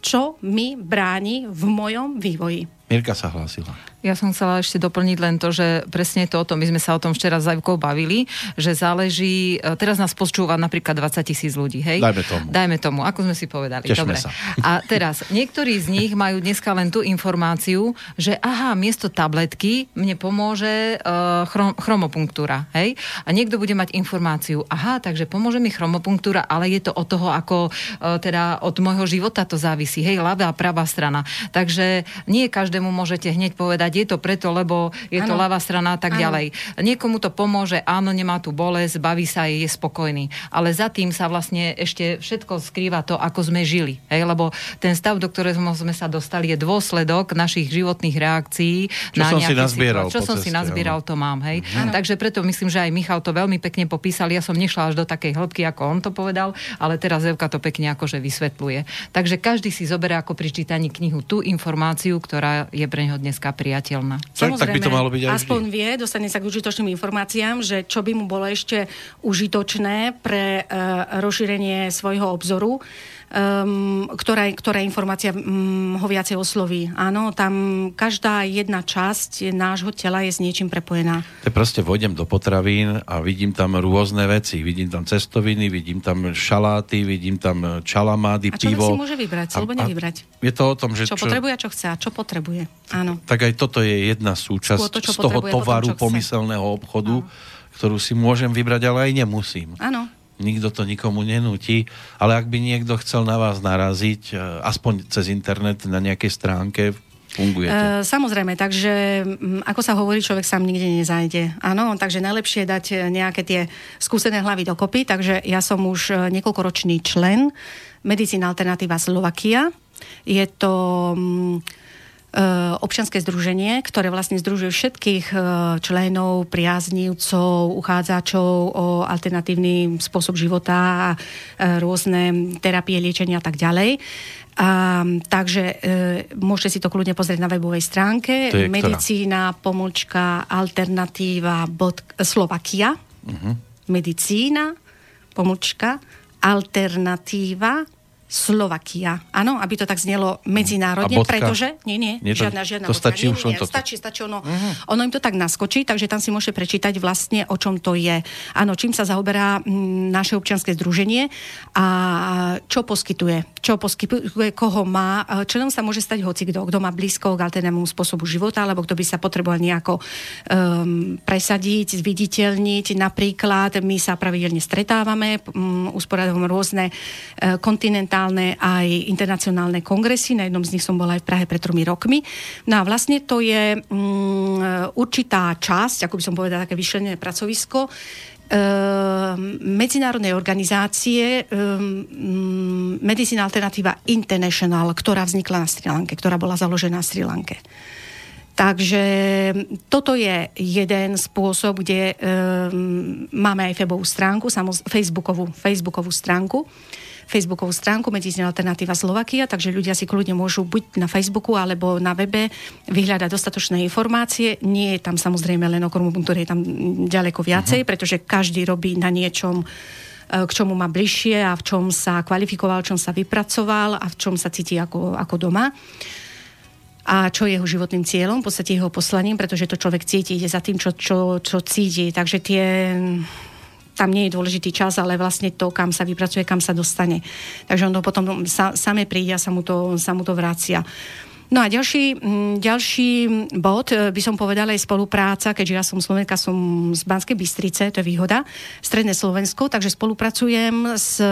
čo mi bráni v mojom vývoji. Mirka sa hlásila. Ja som chcela ešte doplniť len to, že presne to o tom, my sme sa o tom včera s Zajvkou bavili, že záleží, e, teraz nás počúva napríklad 20 tisíc ľudí, hej? Dajme tomu. Dajme tomu, ako sme si povedali. Tešme Dobre. sa. A teraz, niektorí z nich majú dneska len tú informáciu, že aha, miesto tabletky mne pomôže uh, chrom, chromopunktúra, hej? A niekto bude mať informáciu, aha, takže pomôže mi chromopunktúra, ale je to od toho, ako uh, teda od môjho života to závisí, hej, ľavá a pravá strana. Takže nie každému môžete hneď povedať, je to preto, lebo je ano. to ľavá strana a tak ano. ďalej. Niekomu to pomôže, áno, nemá tu bolesť, baví sa, je spokojný. Ale za tým sa vlastne ešte všetko skrýva to, ako sme žili. Hej? Lebo ten stav, do ktorého sme sa dostali, je dôsledok našich životných reakcií. Čo na som si nazbieral Čo som ceste, si nazbieral, to mám. Hej? Ano. Takže preto myslím, že aj Michal to veľmi pekne popísal. Ja som nešla až do takej hĺbky, ako on to povedal, ale teraz Evka to pekne akože vysvetľuje. Takže každý si zoberie ako pri čítaní knihu tú informáciu, ktorá je pre neho dneska priateľná. Tak, tak by to malo byť aj aspoň vždy. vie, dostane sa k užitočným informáciám, že čo by mu bolo ešte užitočné pre uh, rozšírenie svojho obzoru um, ktorá, ktorá informácia um, ho viacej osloví. Áno, tam každá jedna časť nášho tela je s niečím prepojená. To proste vojdem do potravín a vidím tam rôzne veci. Vidím tam cestoviny, vidím tam šaláty, vidím tam čalamády, a pivo. si môže vybrať, alebo nevybrať? Je to o tom, že... Čo, čo potrebuje a čo chce a čo potrebuje. Áno. Tak aj toto je jedna súčasť to, z toho tovaru potom, pomyselného obchodu, Áno. ktorú si môžem vybrať, ale aj nemusím. Áno nikto to nikomu nenúti, ale ak by niekto chcel na vás naraziť, e, aspoň cez internet na nejakej stránke, fungujete? E, samozrejme, takže ako sa hovorí, človek sám nikde nezajde. Áno, takže najlepšie je dať nejaké tie skúsené hlavy dokopy, takže ja som už e, niekoľkoročný člen Medicína Alternatíva Slovakia. Je to... E, občianske združenie, ktoré vlastne združuje všetkých e, členov, priaznivcov, uchádzačov o alternatívny spôsob života a e, rôzne terapie, liečenia a tak ďalej. A, takže e, môžete si to kľudne pozrieť na webovej stránke medicína pomlčka alternatíva bod, Slovakia uh-huh. medicína pomlčka alternatíva Slovakia. Áno, aby to tak znelo medzinárodne, pretože... Nie, nie, nie to, žiadna, žiadna to stačí nie, nie, nie, to... Stačí, stačí ono, uh-huh. ono im to tak naskočí, takže tam si môžete prečítať vlastne, o čom to je. Áno, čím sa zaoberá m, naše občianske združenie a čo poskytuje. Čo poskytuje, koho má. Členom sa môže stať hoci kto, kto má blízko k alternátnemu spôsobu života, alebo kto by sa potreboval nejako um, presadiť, zviditeľniť. Napríklad my sa pravidelne stretávame, um, usporadujeme rôzne uh, kontinentálne regionálne aj internacionálne kongresy. Na jednom z nich som bola aj v Prahe pred tromi rokmi. No a vlastne to je um, určitá časť, ako by som povedala, také vyšlenené pracovisko, Uh, medzinárodnej organizácie um, Medicina Alternativa International, ktorá vznikla na Sri Lanke, ktorá bola založená na Sri Lanke. Takže toto je jeden spôsob, kde um, máme aj Facebookovú stránku, samoz, Facebookovú, Facebookovú stránku, Facebookovú stránku Medicína Alternatíva Slovakia, takže ľudia si kľudne môžu buď na Facebooku alebo na webe vyhľadať dostatočné informácie. Nie je tam samozrejme len okruhu, ktoré je tam ďaleko viacej, uh-huh. pretože každý robí na niečom e, k čomu má bližšie a v čom sa kvalifikoval, v čom sa vypracoval a v čom sa cíti ako, ako doma a čo je jeho životným cieľom, v podstate jeho poslaním, pretože to človek cíti, ide za tým, čo, čo, čo cíti. Takže tie tam nie je dôležitý čas, ale vlastne to, kam sa vypracuje, kam sa dostane. Takže on to potom sa, same príde a sa mu to, sa mu to vracia. No a ďalší, mm, ďalší bod e, by som povedala je spolupráca, keďže ja som Slovenka, som z Banskej Bystrice, to je výhoda, Stredné Slovensko, takže spolupracujem s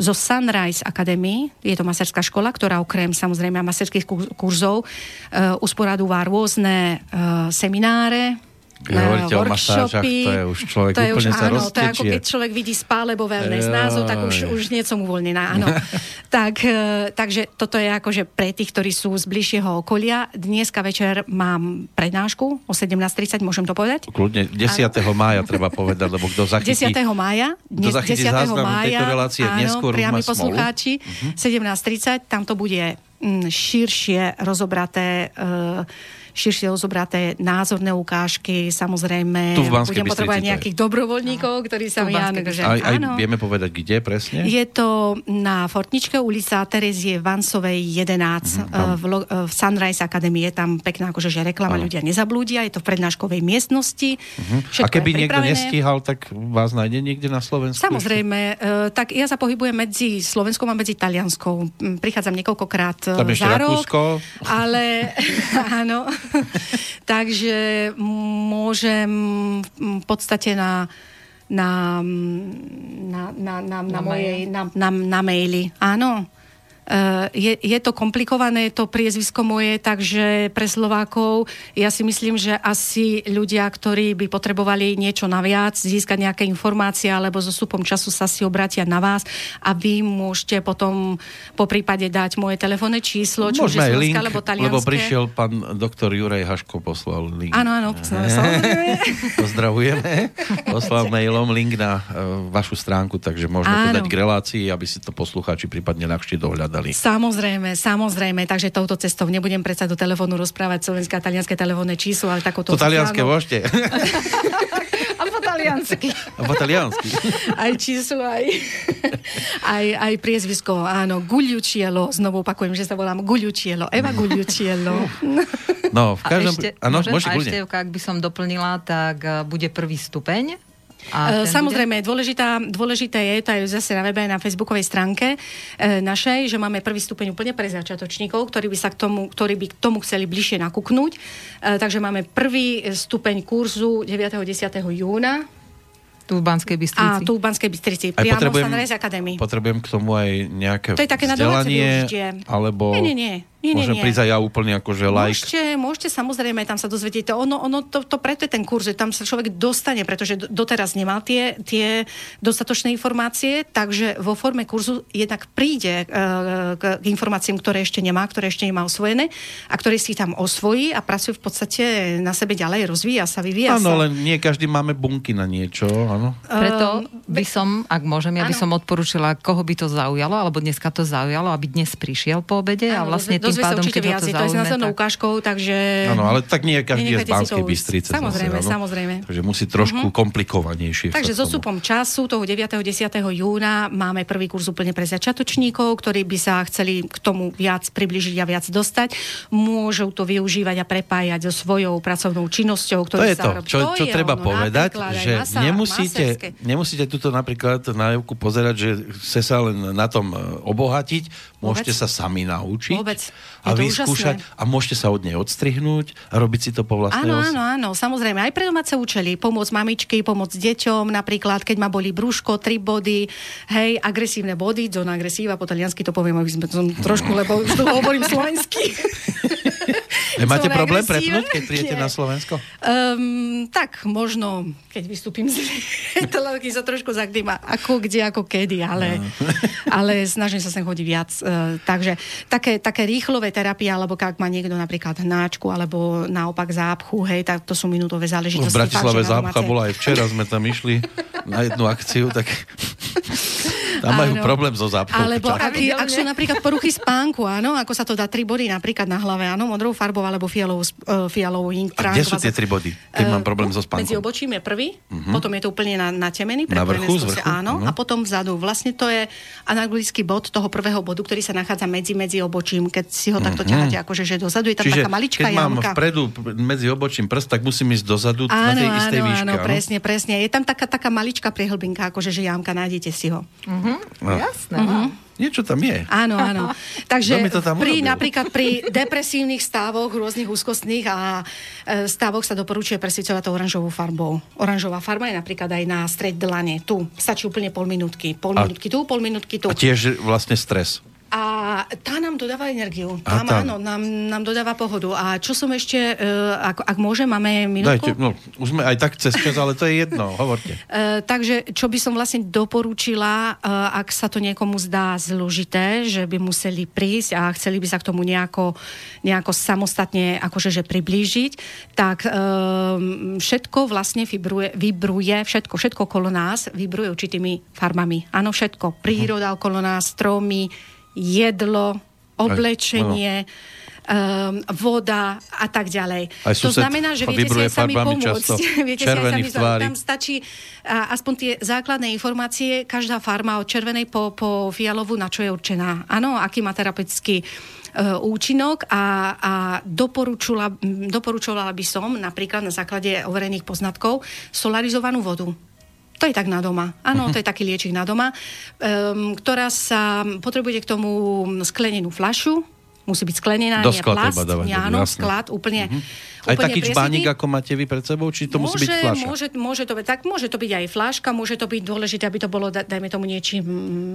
zo Sunrise Academy, je to maserská škola, ktorá okrem samozrejme maserských kurzov uh, usporadúva rôzne uh, semináre, hovoríte o masážach, to je už človek to je úplne už, sa áno, to je ako keď človek vidí spa alebo wellness názov, tak už, už nie som uvoľnená, áno. tak, e, takže toto je akože pre tých, ktorí sú z bližšieho okolia. Dneska večer mám prednášku o 17.30, môžem to povedať? Kľudne, 10. Áno. mája treba povedať, lebo kto zachytí... 10. mája, dnes, 10. mája, tejto relácie áno, neskôr priami poslucháči, uh-huh. 17.30, tam to bude mm, širšie rozobraté uh, širšie rozobraté názorné ukážky, samozrejme tu v budem potrebovať nejakých dobrovoľníkov, ktorí sa mi... Aj, aj vieme povedať, kde presne? Je to na Fortničke ulica Terezie Vansovej 11 mm-hmm. v, v Sunrise Academy. Je tam pekná akože, že reklama, ano. ľudia nezablúdia. Je to v prednáškovej miestnosti. Mm-hmm. A keby niekto nestíhal, tak vás nájde niekde na Slovensku? Samozrejme. Uh, tak ja sa pohybujem medzi Slovenskom a medzi Talianskou. Prichádzam niekoľkokrát tam za rok. Rakúsko. Ale áno. Takže môžem v podstate na na, na, na, na, na, na mojej, na, na, na maili. Áno. Eh, je, je to komplikované, to priezvisko moje, takže pre Slovákov ja si myslím, že asi ľudia, ktorí by potrebovali niečo naviac, získať nejaké informácie alebo so súpom času sa si obratia na vás a vy môžete potom po prípade dať moje telefónne číslo, či už je link, alebo talianské. Lebo prišiel pán doktor Juraj Haško, poslal link. Áno, áno, samozrejme. Pozdravujeme. Poslal mailom link na uh, vašu stránku, takže môžeme to dať k relácii, aby si to poslucháči prípadne ľahšie dohľadali povedali. Samozrejme, samozrejme, takže touto cestou nebudem predsa do telefónu rozprávať slovenské a talianské telefónne číslo, ale takúto... To talianské môžete. a po taliansky. A po taliansky. aj číslo, aj, aj, aj priezvisko, áno, Gugliucielo, znovu opakujem, že sa volám Gugliucielo, Eva Gugliucielo. No, v každom... A ešte, ano, môžem, a ešte, ak by som doplnila, tak eh, bude prvý stupeň a e, Samozrejme, bude... dôležitá, dôležité je, to aj zase na webe, na facebookovej stránke e, našej, že máme prvý stupeň úplne pre začiatočníkov, ktorí by sa k tomu, ktorí by k tomu chceli bližšie nakúknúť. E, takže máme prvý stupeň kurzu 9. 10. júna tu v Banskej Bystrici. A tu v Banskej Bystrici, aj priamo v Sunrise Academy. Potrebujem k tomu aj nejaké To je také vzdelanie, alebo... Nie, nie, nie. Nie, Môžem nie, prísť aj ja úplne že like. Môžete, môžete samozrejme tam sa dozvedieť. Ono, ono to, to preto je ten kurz, že tam sa človek dostane, pretože doteraz nemal tie, tie dostatočné informácie, takže vo forme kurzu jednak príde uh, k, informáciám, ktoré ešte nemá, ktoré ešte nemá osvojené a ktoré si tam osvojí a pracuje v podstate na sebe ďalej, rozvíja sa, vyvíja ano, sa. Áno, len nie každý máme bunky na niečo, áno. Preto ehm, by som, ak môžem, ja by som odporúčila, koho by to zaujalo, alebo dneska to zaujalo, aby dnes prišiel po obede a vlastne tým pádom, keď viac, to, zaujme, to je s následnou tak... ukážkou, takže... Áno, ale tak nie každý je z Banskej Bystrice. Samozrejme, zase, samozrejme. Takže musí trošku uh-huh. komplikovanejšie. Takže so súpom času, toho 9. 10. júna, máme prvý kurz úplne pre začiatočníkov, ktorí by sa chceli k tomu viac približiť a viac dostať. Môžu to využívať a prepájať so svojou pracovnou činnosťou, ktorú to je sa to, čo, čo je treba ono, povedať, že masa, nemusíte, nemusíte túto napríklad na Jevku pozerať, že chce sa len na tom e, obohatiť, môžete sa sami naučiť. Vôbec a vyskúšať a môžete sa od nej odstrihnúť a robiť si to po vlastnej Áno, áno, áno, samozrejme. Aj pre domáce účely. Pomôcť mamičky, pomôcť deťom, napríklad, keď ma boli brúško, tri body, hej, agresívne body, zóna agresíva, po taliansky to poviem, aby sme to trošku, lebo už to hovorím slovensky. E, máte problém prepnúť, keď príjete na Slovensko? Um, tak, možno, keď vystúpim z televizí, sa trošku zakdým, ako kde, ako kedy, ale, no. ale snažím sa sem chodiť viac. Uh, takže také, také rýchlové terapie, alebo ak má niekto napríklad hnáčku, alebo naopak zápchu, hej, tak to sú minútové záležitosti. V Bratislave zápcha bola aj včera, sme tam išli na jednu akciu, tak tam majú áno. problém so zápchou. Alebo ak, ak sú napríklad poruchy spánku, áno, ako sa to dá tri body napríklad na hlave, áno, modrou farbou alebo fialovou, uh, fialovou ink. A kde sú tie tri body, keď uh, mám problém so spánkom? Medzi obočím je prvý, uh-huh. potom je to úplne na, natemený. Na vrchu, z vrchu? Áno, uh-huh. a potom vzadu. Vlastne to je analogický bod toho prvého bodu, ktorý sa nachádza medzi, medzi obočím, keď si ho takto uh-huh. ťaháte, akože že dozadu je tam Čiže taká maličká keď jamka. mám vpredu medzi obočím prst, tak musím ísť dozadu áno, na tej istej áno, výške. Áno, presne, presne. Je tam taká, taká maličká priehlbinka, akože že jamka, nájdete si ho. Uh-huh. No. Jasné. Uh-huh. Niečo tam je. Áno, áno. Takže to tam pri, napríklad pri depresívnych stavoch, rôznych úzkostných a e, stavoch sa doporučuje presviecovať to oranžovou farbou. Oranžová farba je napríklad aj na stred dlane. Tu stačí úplne pol minútky. Pol minútky tu, pol minútky tu. A tiež vlastne stres. A tá nám dodáva energiu. Tam, tam. áno, nám, nám dodáva pohodu. A čo som ešte, uh, ak, ak môžem, máme minútku? Dajte, no, už sme aj tak cez čas, ale to je jedno, hovorte. Uh, takže, čo by som vlastne doporučila, uh, ak sa to niekomu zdá zložité, že by museli prísť a chceli by sa k tomu nejako, nejako samostatne akože, že priblížiť, tak uh, všetko vlastne vibruje, vibruje, všetko, všetko okolo nás vibruje určitými farbami. Áno, všetko. Príroda okolo nás, stromy, jedlo, oblečenie, um, voda a tak ďalej. Aj to znamená, že viete si aj sami pomôcť. viete si aj sami tvári. Tam stačí a, aspoň tie základné informácie, každá farma od červenej po, po fialovú, na čo je určená. Áno, aký má terapeutický uh, účinok a, a doporučovala, doporučovala by som napríklad na základe overených poznatkov solarizovanú vodu to je tak na doma. Áno, to je taký liečik na doma, um, ktorá sa, potrebuje k tomu sklenenú flašu, musí byť sklenená, Do nie plast. Áno, sklad, úplne, uh-huh. Aj taký čbánik, ako máte vy pred sebou, či to môže, musí byť fľaša? Môže, môže, to byť, tak môže to byť aj fláška, môže to byť dôležité, aby to bolo, dajme tomu, niečím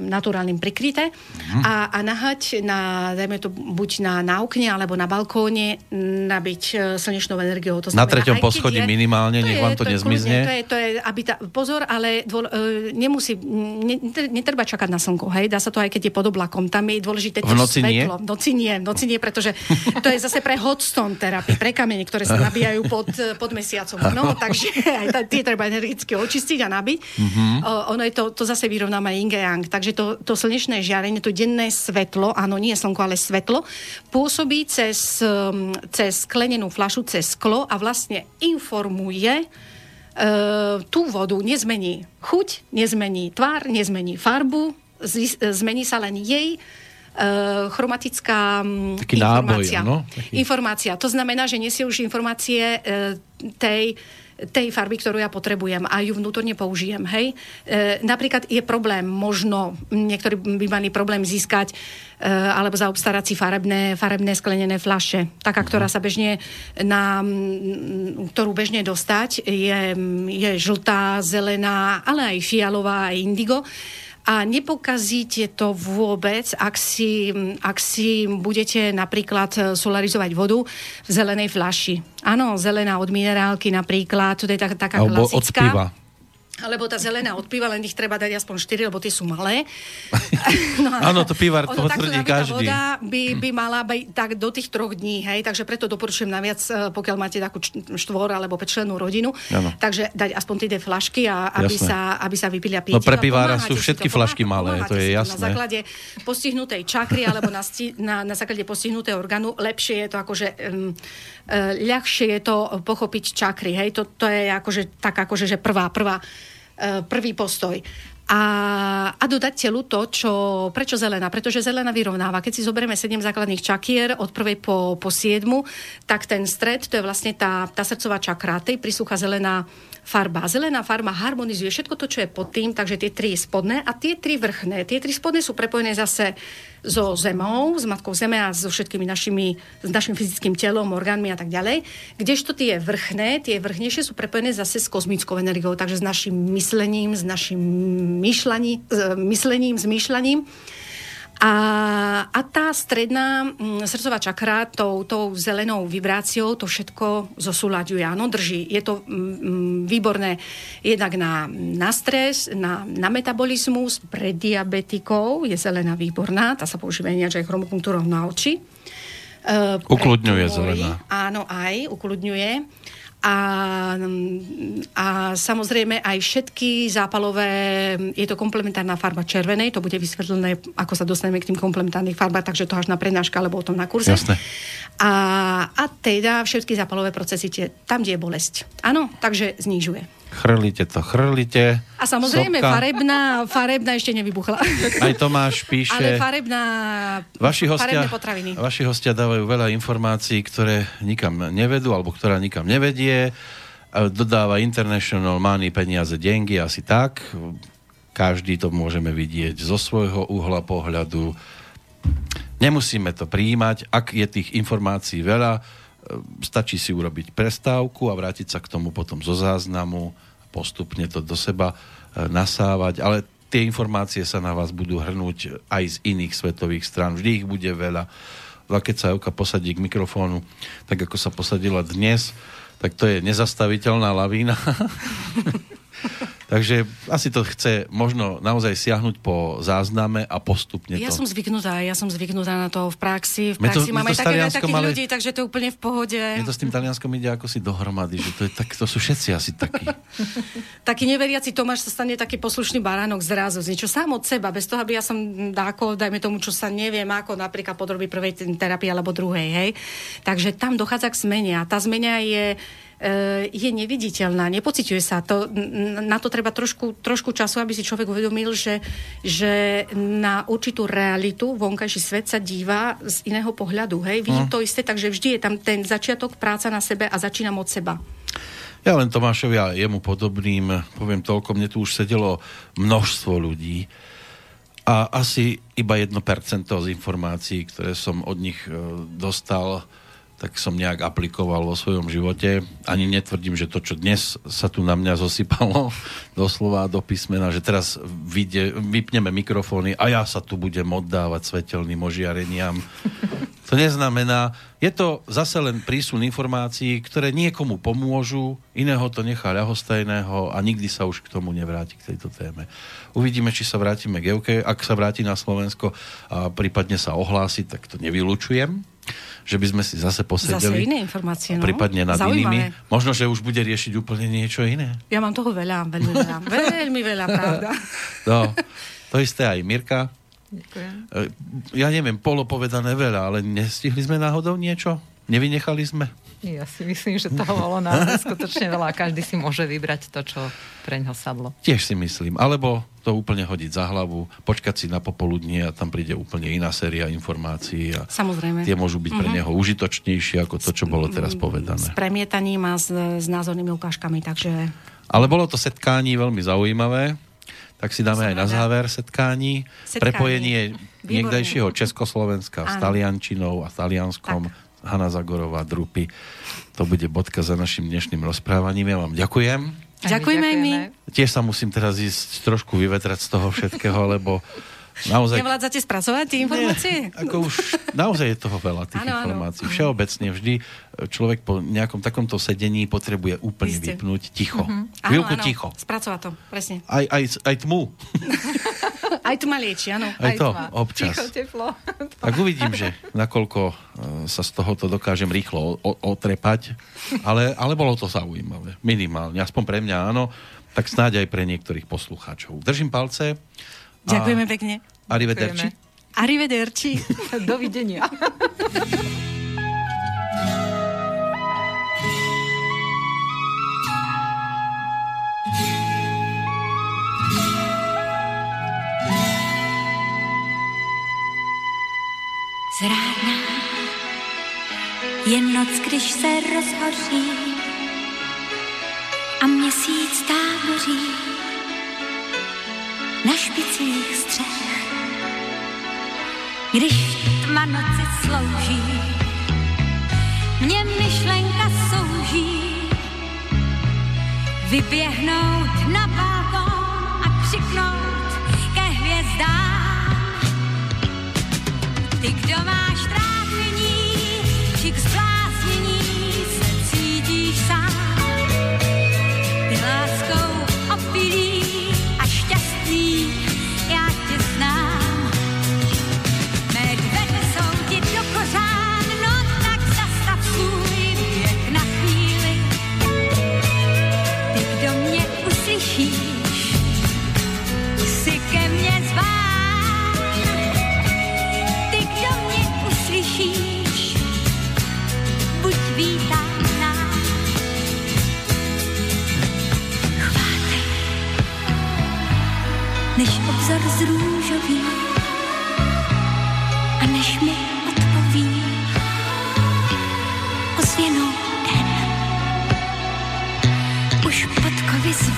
naturálnym prikryté mm. a, a nahať na, dajme to, buď na, na okne, alebo na balkóne, nabiť e, slnečnou energiou. To znamená, na treťom poschodí je, minimálne, nech vám to, to nezmizne. To je, to je, aby tá, pozor, ale dôl, e, nemusí, ne, netreba čakať na slnko, hej, dá sa to aj keď je pod oblakom, tam je dôležité v noci svetlo. V noci nie, v noci nie, pretože to je zase pre hotstone terapii, pre kamene, ktoré sa nabíjajú pod, pod mesiacom. No, takže aj tie treba energicky očistiť a nabiť. Mm-hmm. Ono je to, to zase vyrovnáme yin yang. Takže to, to slnečné žiarenie, to denné svetlo, áno, nie slnko, ale svetlo, pôsobí cez, um, cez sklenenú flašu, cez sklo a vlastne informuje uh, tú vodu, nezmení chuť, nezmení tvár, nezmení farbu, zmení sa len jej chromatická mm, Taký informácia. Náboj, no? Taký... Informácia. To znamená, že nesie už informácie uh, tej tej farby, ktorú ja potrebujem a ju vnútorne použijem. Hej? E, napríklad je problém, možno niektorí by mali problém získať e, alebo zaobstarať si farebné, farebné sklenené flaše. Taká, mhm. ktorá sa bežne na, ktorú bežne dostať je, je žltá, zelená, ale aj fialová, aj indigo a nepokazíte to vôbec, ak si, ak si budete napríklad eh, solarizovať vodu v zelenej flaši. Áno, zelená od minerálky napríklad, to je tak, taká Alebo klasická. Od piva alebo tá zelená od piva, len ich treba dať aspoň 4, lebo tie sú malé. no, áno, to pivár ono, potvrdí každý. voda by, by mala byť tak do tých troch dní, hej, takže preto doporučujem naviac, eh, pokiaľ máte takú štvor alebo pečlenú rodinu, ano. takže dať aspoň tie flašky, a aby, sa, aby sa vypili a piť. No pre pivára sú všetky flašky malé, to je jasné. Na základe postihnutej čakry alebo na, na, na základe postihnutého orgánu lepšie je to akože um, ľahšie je to pochopiť čakry, hej, to, to je akože tak akože, že prvá, prvá E, prvý postoj. A, a dodať telu to, čo, prečo zelená? Pretože zelená vyrovnáva. Keď si zoberieme 7 základných čakier od prvej po, po 7, tak ten stred, to je vlastne tá, tá srdcová čakra, tej príslucha zelená farba. Zelená farba harmonizuje všetko to, čo je pod tým, takže tie tri spodné a tie tri vrchné. Tie tri spodné sú prepojené zase so zemou, s matkou zeme a so všetkými našimi, s našim fyzickým telom, orgánmi a tak ďalej. Kdežto tie vrchné, tie vrchnejšie sú prepojené zase s kozmickou energiou, takže s našim myslením, s našim myšľaním, myslením, zmýšľaním. A, a tá stredná mm, srdcová čakra tou, tou zelenou vibráciou to všetko zosúľaďuje. Áno, drží. Je to mm, mm, výborné jednak na, na stres, na, na metabolizmus, pre diabetikov je zelená výborná, tá sa používa ináč aj chromopunktúrou na oči. Uh, ukludňuje zelená. Áno, aj ukludňuje a, a samozrejme aj všetky zápalové, je to komplementárna farba červenej, to bude vysvetlené, ako sa dostaneme k tým komplementárnym farbám, takže to až na prednáška, alebo o tom na kurze. Jasne. A, a teda všetky zápalové procesy, tie, tam, kde je bolesť. Áno, takže znižuje chrlite to, chrlite. A samozrejme, sopka. farebná, farebná ešte nevybuchla. Aj Tomáš píše... Ale farebná, vaši hostia, potraviny. Vaši hostia dávajú veľa informácií, ktoré nikam nevedú, alebo ktorá nikam nevedie. Dodáva International Money peniaze, dengy, asi tak. Každý to môžeme vidieť zo svojho uhla pohľadu. Nemusíme to príjmať, ak je tých informácií veľa stačí si urobiť prestávku a vrátiť sa k tomu potom zo záznamu postupne to do seba e, nasávať, ale tie informácie sa na vás budú hrnúť aj z iných svetových strán. Vždy ich bude veľa. A keď sa Euka posadí k mikrofónu, tak ako sa posadila dnes, tak to je nezastaviteľná lavína. Takže asi to chce možno naozaj siahnuť po zázname a postupne ja to. som zvyknutá, ja som zvyknutá na to v praxi. V praxi máme také, takých ale... ľudí, takže to je úplne v pohode. Mne to s tým Talianskom ide ako si dohromady, že to, je tak, to sú všetci asi takí. taký neveriaci Tomáš sa stane taký poslušný baránok zrazu, z niečo sám od seba, bez toho, aby ja som dáko, dajme tomu, čo sa neviem, ako napríklad podrobí prvej terapie alebo druhej, hej. Takže tam dochádza k zmene a tá zmena je je neviditeľná, nepociťuje sa. To, na to treba trošku, trošku času, aby si človek uvedomil, že, že na určitú realitu vonkajší svet sa díva z iného pohľadu. Hej? Vidím no. to isté, takže vždy je tam ten začiatok práca na sebe a začínam od seba. Ja len Tomášovi a jemu podobným poviem toľko, mne tu už sedelo množstvo ľudí a asi iba 1% z informácií, ktoré som od nich e, dostal, tak som nejak aplikoval vo svojom živote. Ani netvrdím, že to, čo dnes sa tu na mňa zosypalo doslova do písmena, že teraz vyjde, vypneme mikrofóny a ja sa tu budem oddávať svetelným ožiareniam. To neznamená, je to zase len prísun informácií, ktoré niekomu pomôžu, iného to nechá ľahostajného a nikdy sa už k tomu nevráti k tejto téme. Uvidíme, či sa vrátime k Euke. Ak sa vráti na Slovensko a prípadne sa ohlási, tak to nevylučujem že by sme si zase posedeli. Zase iné informácie, no. Prípadne nad Zaujímavé. inými. Možno, že už bude riešiť úplne niečo iné. Ja mám toho veľa, veľmi veľa. veľmi veľa, pravda. No, to isté aj Mirka. Ďakujem. E, ja neviem, polopovedané veľa, ale nestihli sme náhodou niečo? Nevynechali sme? Ja si myslím, že toho bolo naozaj skutočne veľa. Každý si môže vybrať to, čo pre ňo sadlo. Tiež si myslím. Alebo to úplne hodiť za hlavu, počkať si na popoludnie a tam príde úplne iná séria informácií. A Samozrejme. Tie môžu byť pre mhm. neho užitočnejšie ako to, čo bolo teraz povedané. S premietaním a s, s názornými ukážkami, takže... Ale bolo to setkání veľmi zaujímavé. Tak si dáme aj na záver setkání. setkání. Prepojenie niekdajšieho Československa s taliančinou a talianskom. Tak Hanna Zagorová, Drupy. To bude bodka za našim dnešným rozprávaním. Ja vám ďakujem. Ďakujeme aj my. Tiež sa musím teraz ísť trošku vyvetrať z toho všetkého, lebo naozaj... Nevládzate spracovať tie informácie? Nie, ako už naozaj je toho veľa tých ano, informácií. Ano. Všeobecne vždy človek po nejakom takomto sedení potrebuje úplne Isté. vypnúť ticho. Uh-huh. Chvíľku ticho. Spracovať to, presne. Aj, aj, aj tmu. Aj tu ma lieči, áno. Aj, aj to, tma. občas. Ticho, teplo. Tak uvidím, že nakoľko e, sa z tohoto dokážem rýchlo otrepať, ale, ale bolo to zaujímavé. Minimálne, aspoň pre mňa áno, tak snáď aj pre niektorých poslucháčov. Držím palce. Ďakujeme pekne. Arrivederci. Arrivederci. Dovidenia. Zrádná je noc, když se rozhoří a měsíc táboří na špicích střech. Když tma noci slouží, mě myšlenka souží vyběhnout na balkón a křiknout ke hvězdám ty, kdo máš trápení, či k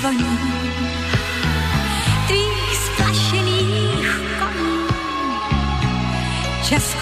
zvoní tvých splašených koní. Čas